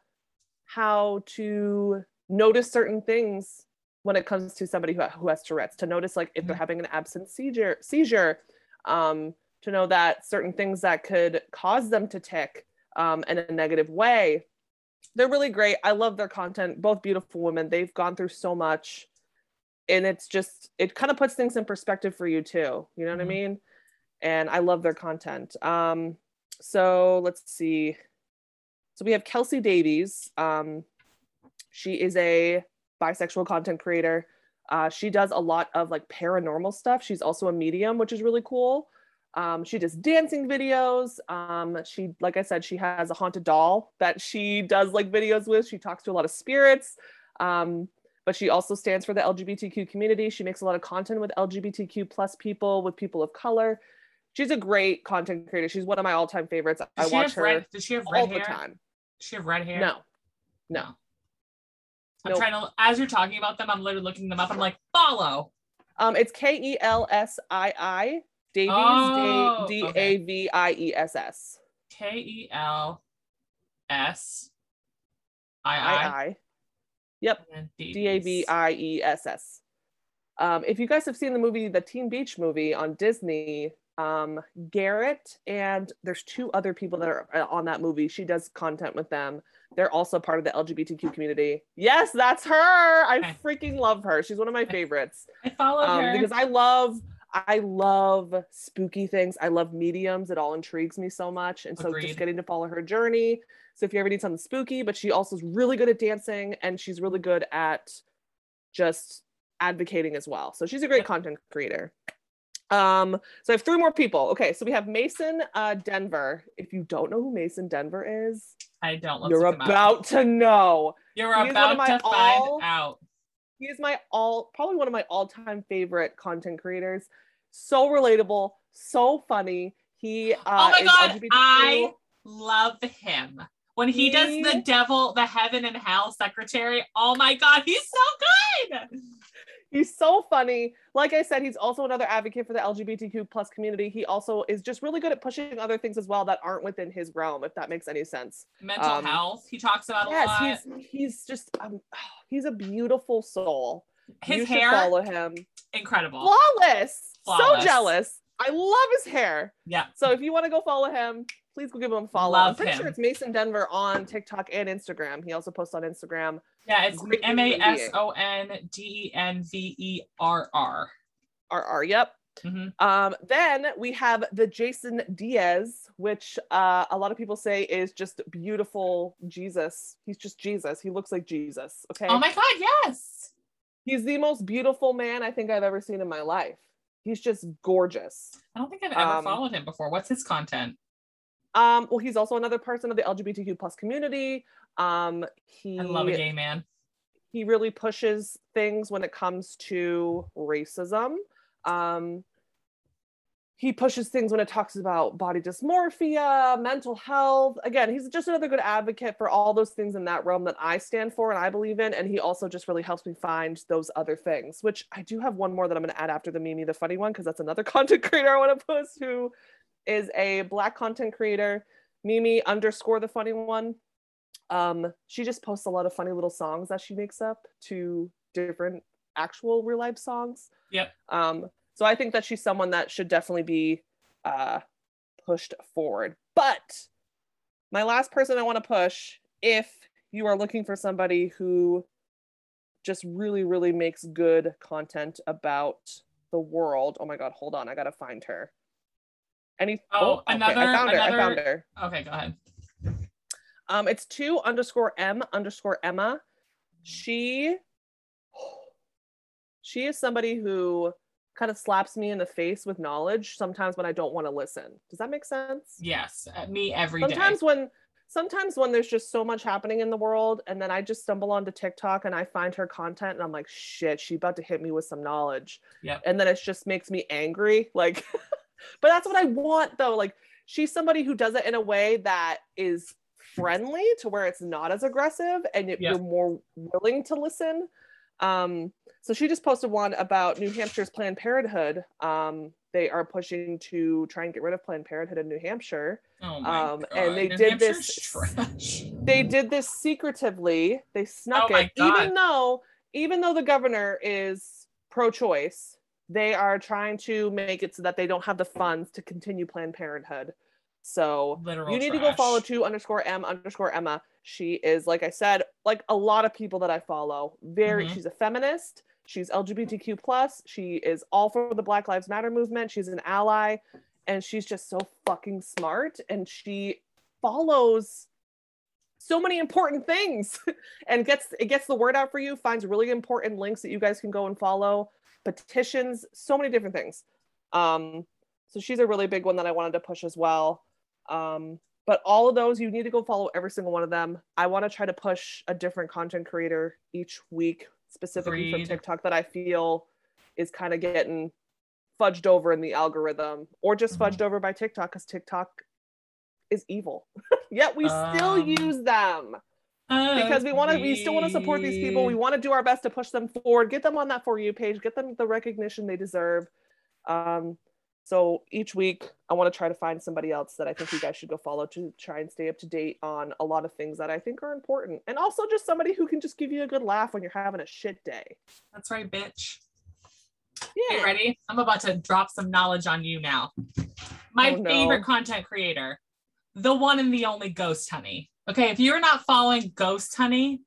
how to notice certain things when it comes to somebody who, who has Tourette's, to notice like if they're Mhm. having an absent seizure, seizure, um, to know that certain things that could cause them to tick um, in a negative way. They're really great. I love their content. Both beautiful women. They've gone through so much and it's just it kind of puts things in perspective for you too you know what Mhm. i mean and i love their content um so let's see. So we have kelsey davies. Um she is a bisexual content creator. Uh, she does a lot of like paranormal stuff. She's also a medium which is really cool. Um, she does dancing videos. Um, she like i said she has a haunted doll that she does like videos with. She talks to a lot of spirits. Um, but she also stands for the LGBTQ community. She makes a lot of content with LGBTQ plus people, with people of color. She's a great content creator. She's one of my all-time favorites. I Does she watch her red? Does she have red all red the hair? time. Does she have red hair? No, no. I'm Nope. trying to. As you're talking about them, I'm literally looking them up. I'm like, follow. Um, it's K E L S I I Davies Oh, D. A V I E S S K E L S I I I I. Yep, D A V I E S S. Um, if you guys have seen the movie, the Teen Beach movie on Disney, um, Garrett and there's two other people that are uh, on that movie. She does content with them. They're also part of the LGBTQ community. Yes, that's her. I freaking love her. She's one of my favorites I follow um, her. because I love. I love spooky things. I love mediums. It all intrigues me so much. And so Agreed. just getting to follow her journey. So if you ever need something spooky, but she also is really good at dancing and she's really good at just advocating as well. So she's a great content creator. Um, so I have three more people. Okay, so we have Mason uh, Denver. If you don't know who Mason Denver is, I don't. You're look 'em up. about to know. You're he about to find all- out. He is my all probably one of my all-time favorite content creators. So relatable, so funny. He uh, oh my god, LGBTQ. I love him. When he, does the devil, the heaven and hell secretary. Oh my god, he's so good. He's so funny. Like I said, he's also another advocate for the LGBTQ plus community. He also is just really good at pushing other things as well that aren't within his realm, if that makes any sense. Mental Um, health. He talks about a yes, lot. he's he's just um, he's a beautiful soul. His you should hair, follow him. incredible. Flawless. Flawless. So jealous. I love his hair. Yeah. So if you want to go follow him, please go give him a follow. Love I'm pretty him. sure it's Mason Denver on TikTok and Instagram. He also posts on Instagram. Yeah, it's M A S. O N D E N V E R R. RR. Yep. Mhm. Um, then we have the Jason Diaz, which uh, a lot of people say is just beautiful Jesus. He's just Jesus. He looks like Jesus. Okay. Oh my God, yes. He's the most beautiful man I think I've ever seen in my life. He's just gorgeous. I don't think I've ever Um, followed him before. What's his content? Um, well, he's also another person of the LGBTQ plus community. Um, he I love a gay man. he really pushes things when it comes to racism. Um, he pushes things when it talks about body dysmorphia, mental health. Again, he's just another good advocate for all those things in that realm that I stand for and I believe in. And he also just really helps me find those other things, which I do have one more that I'm going to add after the Mimi, the funny one, because that's another content creator I want to post who is a black content creator, Mimi underscore the funny one. Um, she just posts a lot of funny little songs that she makes up to different actual real life songs. Yep. Um, so I think that she's someone that should definitely be uh, pushed forward. But my last person I want to push, if you are looking for somebody who just really, really makes good content about the world. Oh my God, hold on, I gotta find her. Any? Oh, okay, another- I found her. I found her. Okay, go ahead. Um, it's two underscore M underscore Emma. She she is somebody who kind of slaps me in the face with knowledge sometimes when I don't want to listen. Does that make sense? Yes, uh, me every day. sometimes when sometimes when there's just so much happening in the world and then I just stumble onto TikTok and I find her content and I'm like, shit, she about to hit me with some knowledge. Yeah. And then it just makes me angry. Like, but that's what I want though. Like she's somebody who does it in a way that is friendly to where it's not as aggressive and y- Yeah. you're more willing to listen. Um, so she just posted one about New Hampshire's Planned Parenthood. Um, they are pushing to try and get rid of Planned Parenthood in New Hampshire oh my um, God. and they New did Hampshire's this- trash. they did this secretively they snuck Oh it even though even though the governor is pro-choice they are trying to make it so that they don't have the funds to continue planned parenthood. So Literal you need to go follow two underscore m underscore emma. She is like i said like a lot of people that i follow very Mhm. she's a feminist. She's lgbtq plus. She is all for the black lives matter movement. She's an ally and she's just so fucking smart and she follows so many important things and gets it gets the word out for you finds really important links that you guys can go and follow petitions so many different things. Um so she's a really big one that i wanted to push as well. Um but all of those you need to go follow every single one of them. I want to try to push a different content creator each week specifically from tiktok that i feel is kind of getting fudged over in the algorithm or just Mhm. fudged over by tiktok because tiktok is evil. Yet we still Um, use them because we want to we still want to support these people we want to do our best to push them forward get them on that for you page get them the recognition they deserve um so each week i want to try to find somebody else that i think you guys should go follow to try and stay up to date on a lot of things that i think are important and also just somebody who can just give you a good laugh when you're having a shit day That's right, bitch. yeah ready? I'm about to drop some knowledge on you now. My Oh, no. favorite content creator, the one and the only Ghost Honey. Okay, if you're not following Ghost Honey,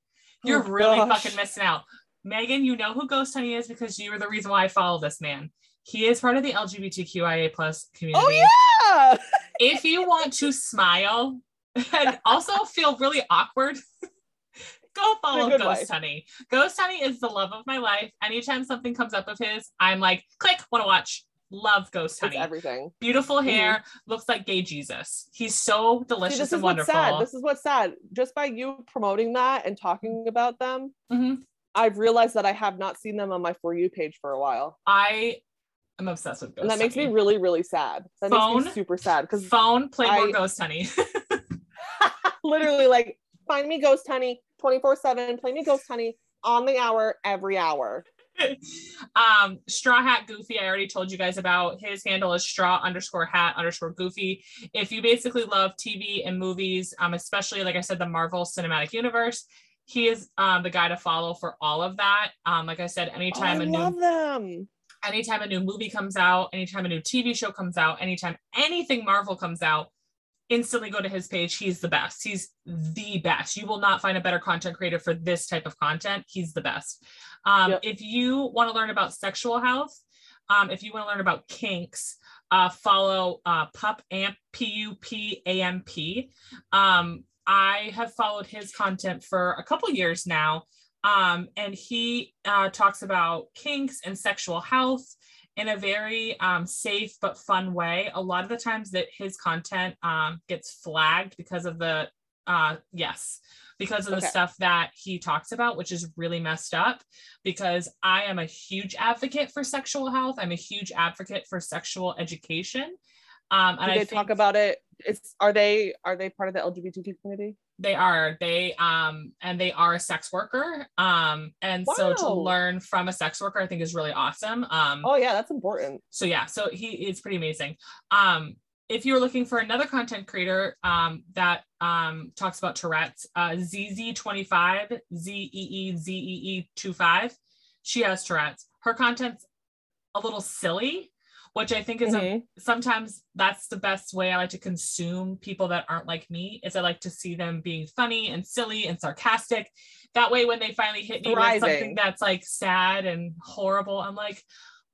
you're Oh, really gosh. fucking missing out. Megan, you know who Ghost Honey is because you were the reason why I follow this man. He is part of the LGBTQIA plus oh, community. oh yeah If you want to smile and also feel really awkward, go follow Ghost wife. Honey. Ghost Honey is the love of my life. Anytime something comes up of his, I'm like, click, want to watch. Love Ghost it's Honey. everything Beautiful hair, looks like gay Jesus. He's so delicious See, this is and what's sad this is what's sad just by you promoting that and talking about them Mhm. I've realized that I have not seen them on my For You page for a while. I am obsessed with Ghost and that makes me really, really sad. That makes Phone? me super sad because Phone, play more I- Ghost Honey. literally, like, find me Ghost Honey 24 7, play me Ghost Honey on the hour, every hour. um straw hat goofy i already told you guys about. His handle is straw underscore hat underscore goofy. If you basically love tv and movies um especially like i said the marvel cinematic universe he is um the guy to follow for all of that. Um like i said Oh, anytime I a new them. anytime a new movie comes out anytime a new tv show comes out anytime anything marvel comes out instantly go to his page he's the best. He's the best. You will not find a better content creator for this type of content. He's the best. Um, Yep. if you want to learn about sexual health Um, if you want to learn about kinks, uh, follow uh, Pup Amp P U P A M P. Um, I have followed his content for a couple years now, um, and he uh, talks about kinks and sexual health in a very um, safe but fun way. A lot of the times that his content um, gets flagged because of the uh, yes because of the stuff that he talks about, which is really messed up. Because I am a huge advocate for sexual health. I'm a huge advocate for sexual education. Um, and Do I they think talk about it? It's are they are they part of the LGBTQ community? They are they um and they are a sex worker. Um, and so to learn from a sex worker, I think is really awesome. Um, Oh yeah, that's important. so yeah so he is pretty amazing um if you're looking for another content creator um that um talks about tourette's uh zz25 z-e-e-z-e-e-25 she has tourette's her content's a little silly which i think is a Mhm. sometimes that's the best way I like to consume people that aren't like me is I like to see them being funny and silly and sarcastic. That way when they finally hit me with something that's like sad and horrible, I'm like,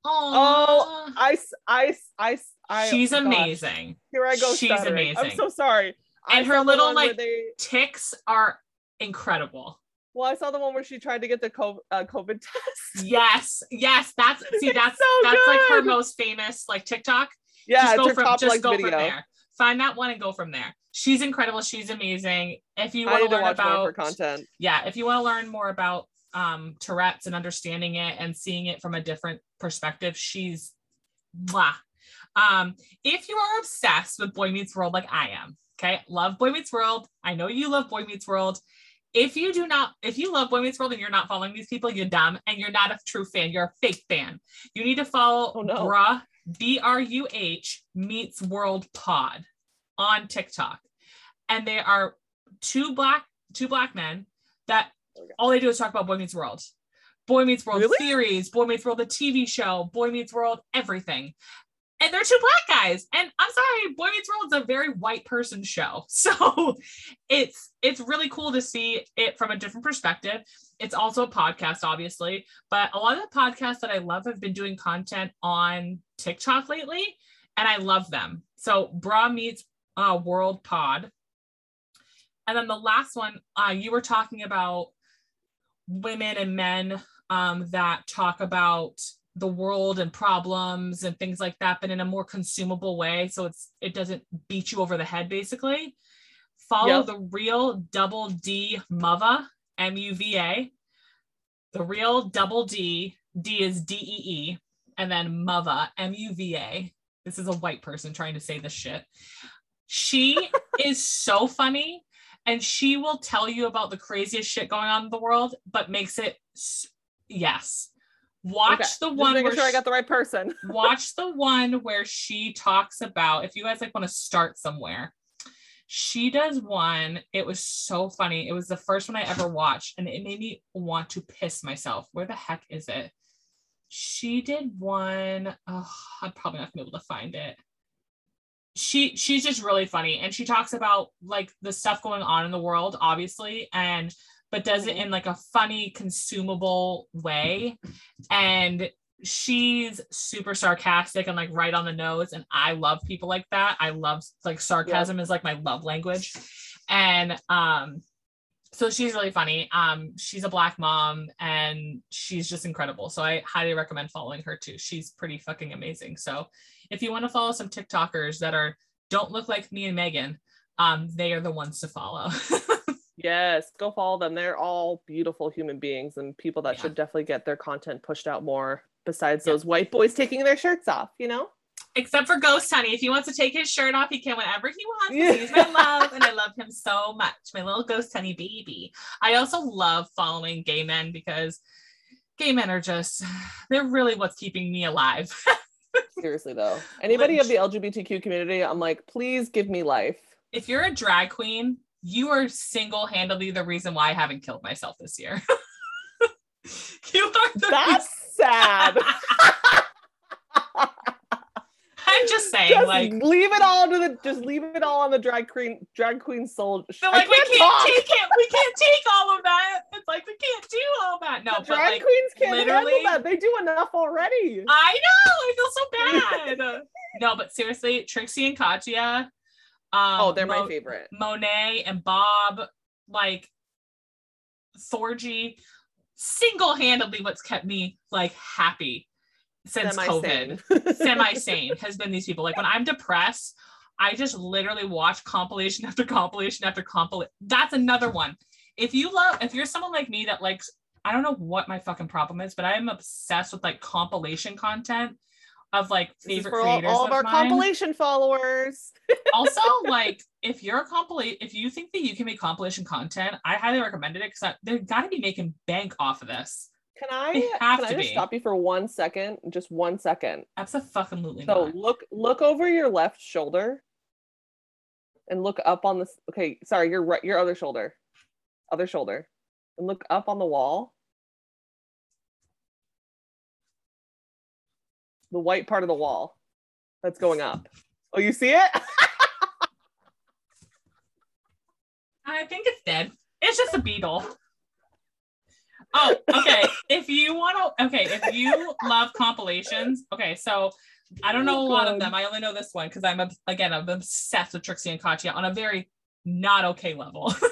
oh, Oh, I I I I she's gosh, amazing. Here I go. She's stuttering. I'm so sorry. I And her little, like, they, Ticks are incredible. Well, I saw the one where she tried to get the COVID, uh, COVID test. Yes, yes, that's see, that's so that's like her most famous like TikTok. Yeah, just go from just go video. from there. Find that one and go from there. She's incredible. She's amazing. If you want to learn more about her content. yeah, if you want to learn more about um, Tourette's and understanding it and seeing it from a different perspective, she's mwah. Um, if you are obsessed with Boy Meets World like I am, okay, love Boy Meets World. I know you love Boy Meets World. If you do not, if you love Boy Meets World and you're not following these people, you're dumb and you're not a true fan. You're a fake fan. You need to follow Oh, no. Bruh, B R U H Meets World Pod on TikTok. And they are two black, two black men that all they do is talk about Boy Meets World. Boy Meets World Really? theories, Boy Meets World, the TV show, Boy Meets World, everything. And they're two black guys. And I'm sorry, Boy Meets World is a very white person show. So it's it's really cool to see it from a different perspective. It's also a podcast, obviously, but a lot of the podcasts that I love have been doing content on TikTok lately, and I love them. So Bruh meets uh, World Pod. And then the last one, uh, you were talking about women and men um, that talk about the world and problems and things like that, but in a more consumable way. So it's it doesn't beat you over the head, basically. Follow Yep. the real double D MUVA, M U V A. The real double D, D is D E E, and then MUVA, M U V A. This is a white person trying to say this shit. She is so funny and she will tell you about the craziest shit going on in the world, but makes it yes. Watch Okay, the just one making where sure I got the right person. watch the one where she talks about if you guys like want to start somewhere. She does one it was so funny it was the first one i ever watched and it made me want to piss myself. Where the heck is it? She did one oh i'm probably not gonna be able to find it. She she's just really funny and she talks about like the stuff going on in the world obviously and but does it in like a funny consumable way. And she's super sarcastic and like right on the nose and i love people like that. I love like sarcasm is like my love language. And um so she's really funny. Um she's a black mom and she's just incredible. So i highly recommend following her too. She's pretty fucking amazing. So if you want to follow some tiktokers that are don't look like me and megan um they are the ones to follow Yes, go follow them. They're all beautiful human beings and people that Yeah. should definitely get their content pushed out more. Besides Yeah. those white boys taking their shirts off, you know? except for Ghost Honey. If he wants to take his shirt off, he can whenever he wants. Yeah. He's my love, and I love him so much. My little Ghost Honey baby. I also love following gay men because gay men are just, they're really what's keeping me alive. Seriously though. Anybody of the LGBTQ community, I'm like, please give me life. if you're a drag queen, you are single handedly the reason why I haven't killed myself this year. you are the That's sad. I'm just saying, just like, leave it all to the just leave it all on the drag queen drag queen soul. like, we can't talk. take it. We can't take all of that. It's like we can't do all that. No, The but drag like queens can't handle that. They do enough already. I know, I feel so bad. no, but seriously, Trixie and Katya. Um, oh, they're my favorite. Monet and Bob, like Thorgy, single-handedly what's kept me like happy since COVID. Semi-sane. Semi-sane has been these people. Like when I'm depressed, I just literally watch compilation after compilation after compilation. That's another one. If you love, if you're someone like me that likes, I don't know what my fucking problem is, but I am obsessed with like compilation content of like favorite for all, creators all of of our mine compilation followers. also like if you're a compilation if you think that you can make compilation content i highly recommend it because they've got to be making bank off of this Can I can I just be. stop you for one second? Just one second. absolutely So not look look over your left shoulder and look up on this okay, sorry, your right your other shoulder. Other shoulder. And look up on the wall. The white part of the wall that's going up. Oh, you see it? i think it's dead it's just a beetle oh okay if you want to okay if you love compilations okay so i don't know a lot of them i only know this one because i'm again i'm obsessed with trixie and katya on a very not okay level when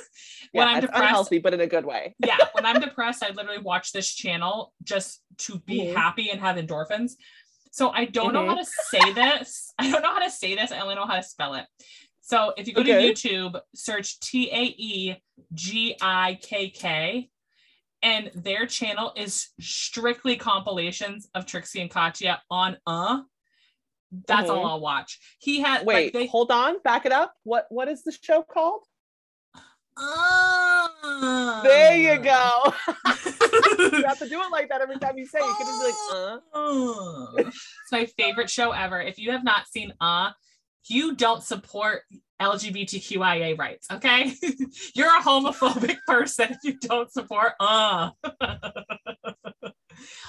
yeah, i'm it's depressed unhealthy, but in a good way. yeah, when I'm depressed, I literally watch this channel just to be Mhm. happy and have endorphins. So I don't know how to say this. I don't know how to say this. I only know how to spell it. So if you go Okay. to YouTube, search T A E G I K K, and their channel is strictly compilations of Trixie and Katya on uh. That's all Mhm. I'll watch. He had Wait, like, they, hold on, back it up. What what is the show called? Uh, There you go. you have to do it like that every time you say it. You can just be like, uh. Oh. it's my favorite show ever. If you have not seen Uh, you don't support LGBTQIA rights, okay? You're a homophobic person if you don't support Uh.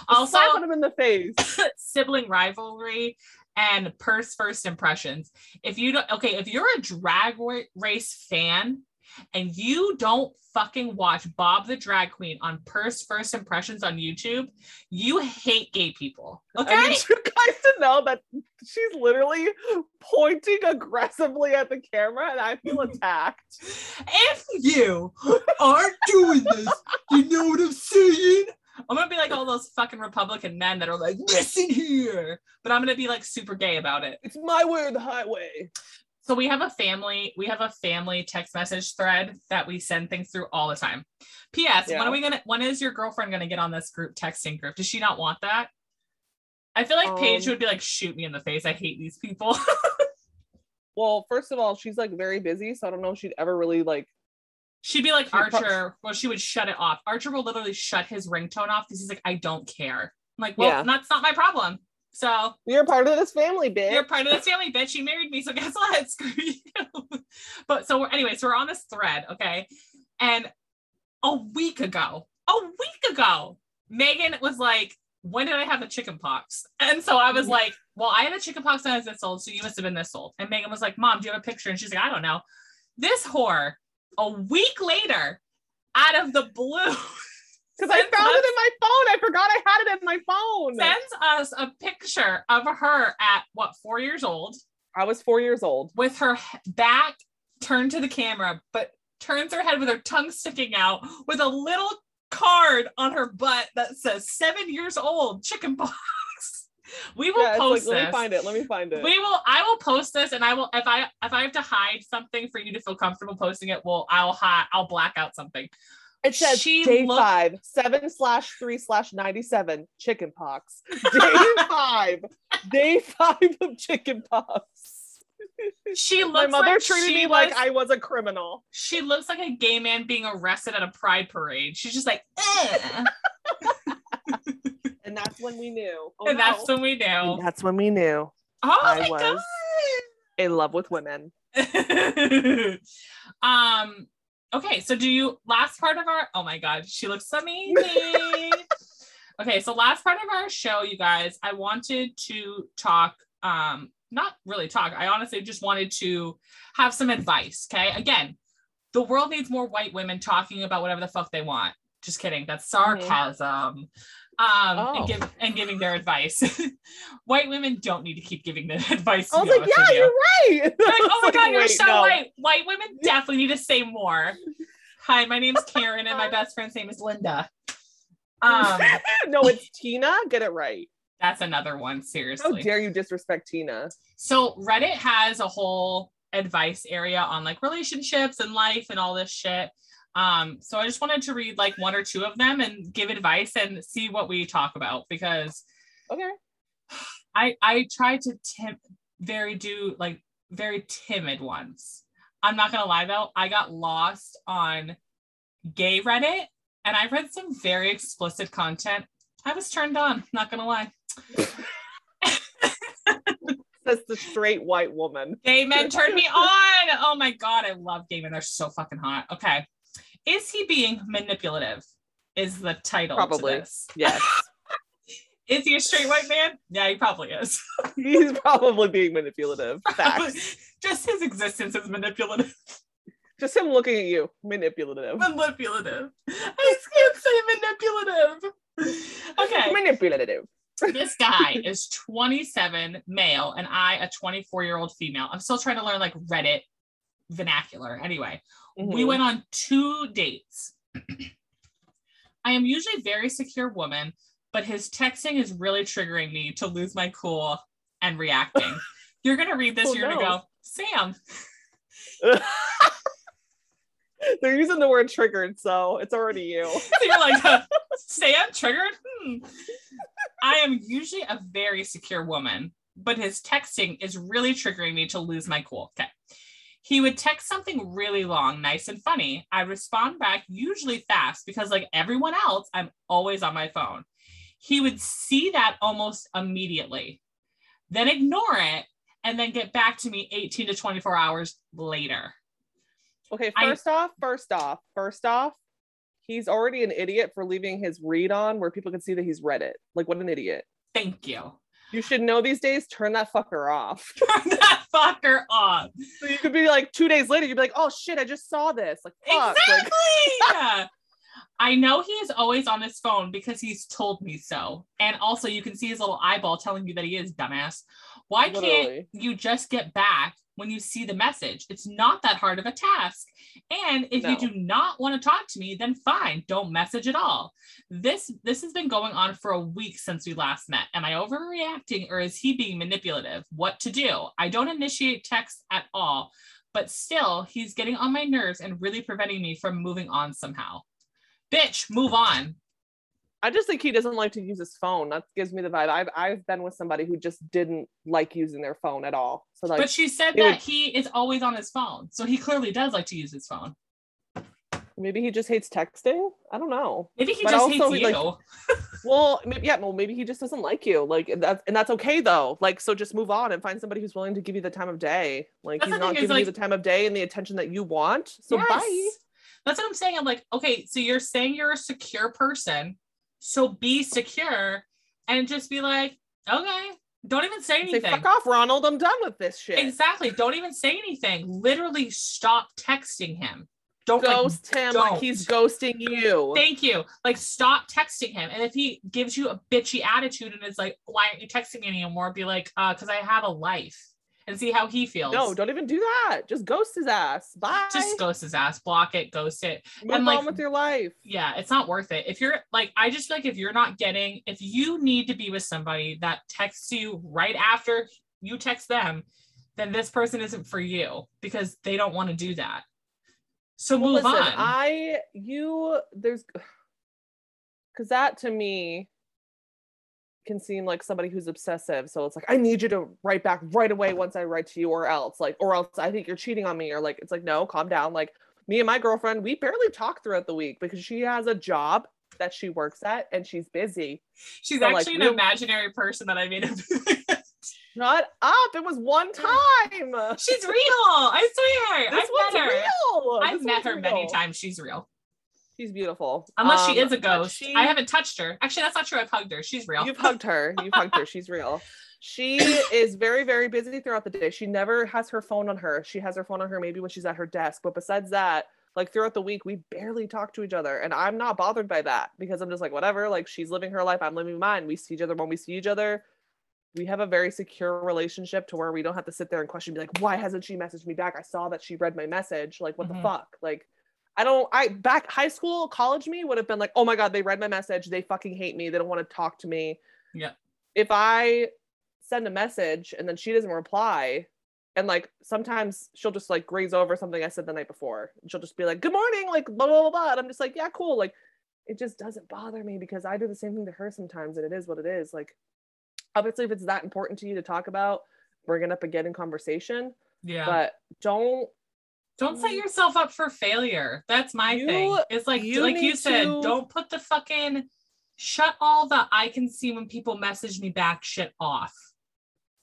also, Slap him in the face. sibling rivalry and purse first impressions. If you don't, okay, if you're a drag race fan and you don't fucking watch Bob the Drag Queen on Purse First Impressions on YouTube, you hate gay people. Okay. I need you guys to know that she's literally pointing aggressively at the camera and I feel attacked. if you aren't doing this, you know what I'm saying? I'm gonna be like all those fucking Republican men that are like, listen here. But I'm gonna be like super gay about it. It's my way or the highway. So we have a family, we have a family text message thread that we send things through all the time. P.S. When are we gonna when is your girlfriend gonna get on this group texting group? Does she not want that? I feel like Paige Um, would be like, shoot me in the face. I hate these people. Well, first of all, she's like very busy, so I don't know if she'd ever really like She'd be like She prob- Archer. Well, she would shut it off. Archer will literally shut his ringtone off because he's like, I don't care. I'm like, well, Yeah. that's not my problem. So you're part of this family, bitch. you're part of this family, bitch. You married me, so guess what? Screw you. but so we're anyway, so we're on this thread, okay? And a week ago, a week ago, Megan was like, When did I have the chicken pox? And so I was mm-hmm. like, Well, I had the chicken pox when I was this old, so you must have been this old. And Megan was like, Mom, do you have a picture? And she's like, I don't know. This whore, a week later, out of the blue, Because I found us- it in my phone. I forgot I had it in my phone. sends us a picture of her at what four years old I was four years old. with her back turned to the camera, but turns her head with her tongue sticking out with a little card on her butt that says seven years old chicken pox. We will Yeah, it's like, post let me find it. Let me find it. We will. I will post this, and I will. If I if I have to hide something for you to feel comfortable posting it, well, I'll hide. I'll black out something. It says She day looked- five, seven slash three slash ninety seven, chicken pox. Day five, day five of chicken pox. She looks My mother like treated me was, like I was a criminal. She looks like a gay man being arrested at a pride parade. She's just like, eh. And that's when we knew. Oh, and no. that's when we knew. And that's when we knew. Oh I my was- In love with women. um. Okay, so do you last part of our? Oh my god, she looks amazing. okay, so last part of our show, you guys, I wanted to talk. Um, not really talk. I honestly just wanted to have some advice. Okay, again, the world needs more white women talking about whatever the fuck they want. Just kidding. That's sarcasm. Um, Oh. and, give, and giving their advice. White women don't need to keep giving the advice. I was like, yeah, you. you're right. Like, oh my Like, god, you're so no. right. White women definitely need to say more. Hi, my name's Karen, and my best friend's name is Linda. Um, no, it's Tina. Get it right. that's another one. Seriously. How dare you disrespect Tina? So Reddit has a whole advice area on like relationships and life and all this shit. Um, so I just wanted to read like one or two of them and give advice and see what we talk about because Okay. I I try to tim- very do like very timid ones. I'm not gonna lie though, I got lost on gay Reddit and I read some very explicit content. I was turned on, not gonna lie. That's the straight white woman. Gay men turned me on. Oh my god, I love gay men. They're so fucking hot. Okay. Is he being manipulative? Is the title Probably. to this. Yes. Is he a straight white man? Yeah, he probably is. He's probably being manipulative. Facts. Just his existence is manipulative. Just him looking at you. Manipulative. Manipulative. I just can't say manipulative. Okay. Manipulative. this guy is 27 male and I a 24 year old female. I'm still trying to learn like Reddit vernacular. Anyway, we Mhm. went on two dates. I am usually a very secure woman, but his texting is really triggering me to lose my cool and reacting. You're gonna read this, Oh, you're gonna go, Sam. They're using the word triggered, so it's already you. So you're like, uh, Sam triggered? Hmm. I am usually a very secure woman, but his texting is really triggering me to lose my cool. Okay. He would text something really long, nice and funny. I respond back usually fast because, like everyone else, I'm always on my phone. He would see that almost immediately, then ignore it, and then get back to me 18 to 24 hours later. Okay, I- first off, first off, first off, he's already an idiot for leaving his read on where people can see that he's read it. Like, what an idiot. Thank you. You should know these days, turn that fucker off. Turn that fucker off. So you could be like two days later, you'd be like, oh shit, I just saw this. Like, fuck. Exactly. Like, I know he is always on his phone because he's told me so. And also, you can see his little eyeball telling you that he is dumbass. Why can't you just get back when you see the message? It's not that hard of a task. And if you do not want to talk to me, then fine, don't message at all. This this has been going on for a week since we last met. Am I overreacting or is he being manipulative? What to do? I don't initiate text at all, but still, he's getting on my nerves and really preventing me from moving on somehow. Bitch, move on. I just think he doesn't like to use his phone. That gives me the vibe. I've I've been with somebody who just didn't like using their phone at all. So like but she said that would- he is always on his phone. So he clearly does like to use his phone. maybe he just hates texting. I don't know. Maybe he But just also, hates like, you. Well, maybe yeah, well, maybe he just doesn't like you. Like and that's and that's okay though. Like so just move on and find somebody who's willing to give you the time of day. Like That's he's not giving you the time of day and the attention that you want. So bye. That's what I'm saying. I'm like, okay, so you're saying you're a secure person. So be secure and just be like, okay, don't even say Say anything. fuck off, Ronald. I'm done with this shit. Exactly. Don't even say anything. Literally stop texting him. Don't like, Ghost him like he's ghosting you. Thank you. Like, stop texting him. And if he gives you a bitchy attitude and is like, why aren't you texting me anymore? Be like, uh, because I have a life and see how he feels. no, don't even do that. Just ghost his ass. Bye. just ghost his ass, block it, ghost it. move and, like, on with your life. Yeah, it's not worth it. If you're like, I just feel like if you're not getting, if you need to be with somebody that texts you right after you text them, then this person isn't for you because they don't want to do that. So Well, move listen, on. I you there's because that to me can seem like somebody who's obsessive. So it's like I need you to write back right away once I write to you, or else like, or else I think you're cheating on me, or like it's like no, calm down. Like me and my girlfriend, we barely talk throughout the week because she has a job that she works at and she's busy. She's so, like, actually an we'll- imaginary person that I made up. Shut up! It was one time. She's real. I swear. This I've met her. real. I've This met her many times. She's real. She's beautiful. Unless she Um, is a ghost. she- I haven't touched her. Actually, that's not true. I've hugged her. She's real. You've hugged her. You've hugged her. She's real. She is very, very busy throughout the day. She never has her phone on her. She has her phone on her maybe when she's at her desk. But besides that, like throughout the week we barely talk to each other and i'm not bothered by that because i'm just like whatever like she's living her life i'm living mine we see each other when we see each other we have a very secure relationship to where we don't have to sit there and question be like why hasn't she messaged me back i saw that she read my message like what Mhm. the fuck like i don't i back high school college me would have been like oh my god they read my message they fucking hate me they don't want to talk to me Yeah. if i send a message and then she doesn't reply and like sometimes she'll just like graze over something I said the night before. And she'll just be like, "Good morning," like blah blah blah. blah. And I'm just like, "Yeah, cool." Like it just doesn't bother me because I do the same thing to her sometimes, and it is what it is. Like obviously, if it's that important to you to talk about, bring it up again in conversation. Yeah. But don't. Don't set yourself up for failure. That's my You- thing. It's like you like you said, to- don't put the fucking shut all the I can see when people message me back shit off.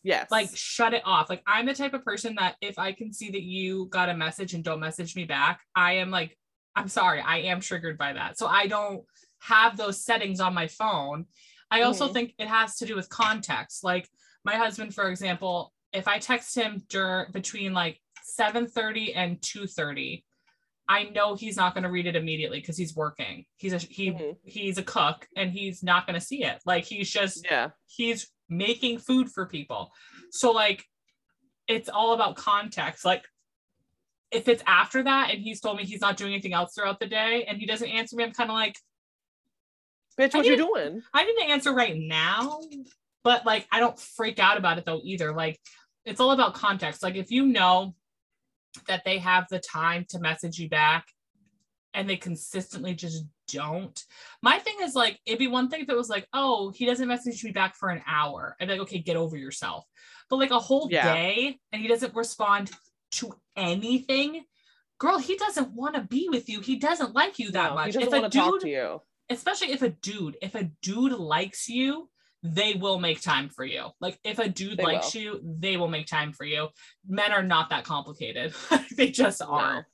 Yes. Like shut it off. Like I'm the type of person that if I can see that you got a message and don't message me back, I am like I'm sorry, I am triggered by that. So I don't have those settings on my phone. I also Mhm. think it has to do with context. Like my husband for example, if I text him during between like 7:30 and 2:30, I know he's not going to read it immediately because he's working. He's a he Mhm. he's a cook and he's not going to see it. Like he's just yeah. he's making food for people. So like it's all about context. Like if it's after that and he's told me he's not doing anything else throughout the day and he doesn't answer me, I'm kind of like, Bitch, what you doing? I didn't answer right now, but like I don't freak out about it though either. Like it's all about context. Like if you know that they have the time to message you back and they consistently just don't. My thing is like it'd be one thing if it was like, oh, he doesn't message me back for an hour. I'd be like, okay, get over yourself. But like a whole Yeah. day and he doesn't respond to anything. Girl, he doesn't want to be with you. He doesn't like you that No, much. He doesn't If a want to talk dude to you. especially if a dude, if a dude likes you, they will make time for you. Like if a dude They likes will. you, they will make time for you. Men are not that complicated. they just aren't.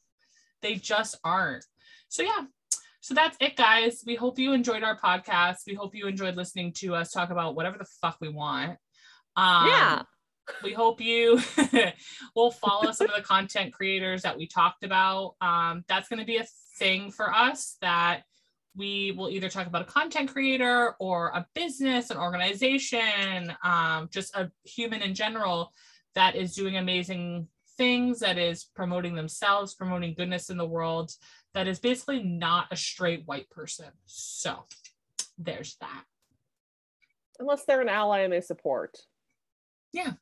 They just aren't. So yeah. So that's it, guys. We hope you enjoyed our podcast. We hope you enjoyed listening to us talk about whatever the fuck we want. Um, Yeah. we hope you will follow some of the content creators that we talked about. Um, that's going to be a thing for us that we will either talk about a content creator or a business, an organization, um, just a human in general that is doing amazing things, that is promoting themselves, promoting goodness in the world, that is basically not a straight white person. So there's that. Unless they're an ally and they support. Yeah.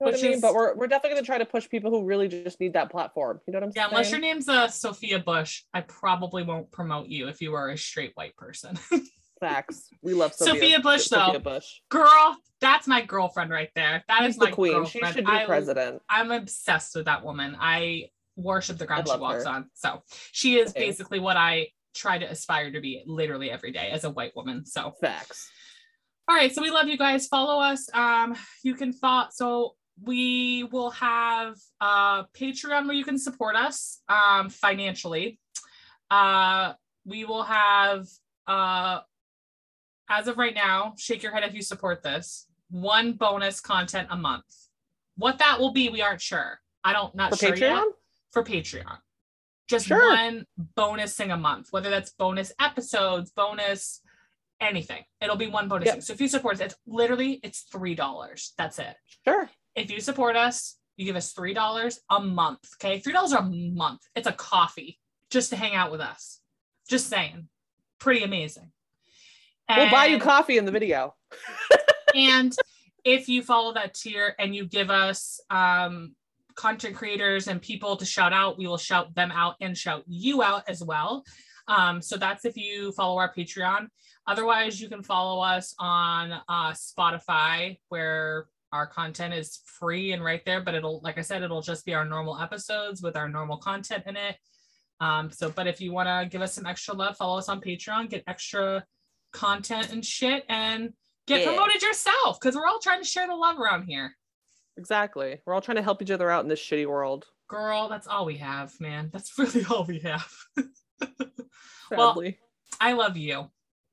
Know what Which I mean? is- But we're, we're definitely going to try to push people who really just need that platform. You know what I'm Yeah, saying? Yeah, unless your name's uh, Sophia Bush, I probably won't promote you if you are a straight white person. Facts. We love Sophia, Sophia Bush, Sophia though. Bush. Girl, that's my girlfriend right there. That is She's the my queen. She should be I, president. I'm obsessed with that woman. I worship the ground she walks her. on. So she is Same. basically what I try to aspire to be literally every day as a white woman. So Facts. all right, so we love you guys. Follow us. Um, you can follow. So we will have uh Patreon where you can support us um financially. Uh, we will have uh, as of right now, shake your head if you support this. One bonus content a month. What that will be, we aren't sure. I don't not For sure Patreon? yet for Patreon. Just Sure. one bonus thing a month, whether that's bonus episodes, bonus anything. It'll be one bonus Yep. thing. So if you support us, it's literally it's three dollars. That's it. Sure. If you support us, you give us three dollars a month. Okay, three dollars a month. It's a coffee just to hang out with us. Just saying, pretty amazing. We'll buy you coffee in the video. and if you follow that tier and you give us um, content creators and people to shout out, we will shout them out and shout you out as well. Um, so that's if you follow our Patreon. Otherwise, you can follow us on uh, Spotify, where our content is free and right there. But it'll, like I said, it'll just be our normal episodes with our normal content in it. Um, so, but if you want to give us some extra love, follow us on Patreon, get extra content and shit, and get Yeah. promoted yourself because we're all trying to share the love around here. Exactly. We're all trying to help each other out in this shitty world. Girl, that's all we have, man. That's really all we have. Well, I love you.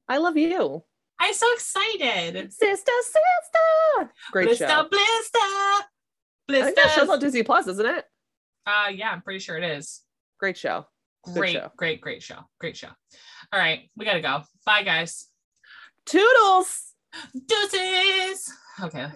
I love you. I'm so excited. Sister, sister. Great blister, show. blister, I think that show's on Disney Plus, isn't it? Uh, yeah, I'm pretty sure it is. Great show. Great, show. great, great show. Great show. All right, we gotta go. Bye, guys. Toodles. Deuces. Okay.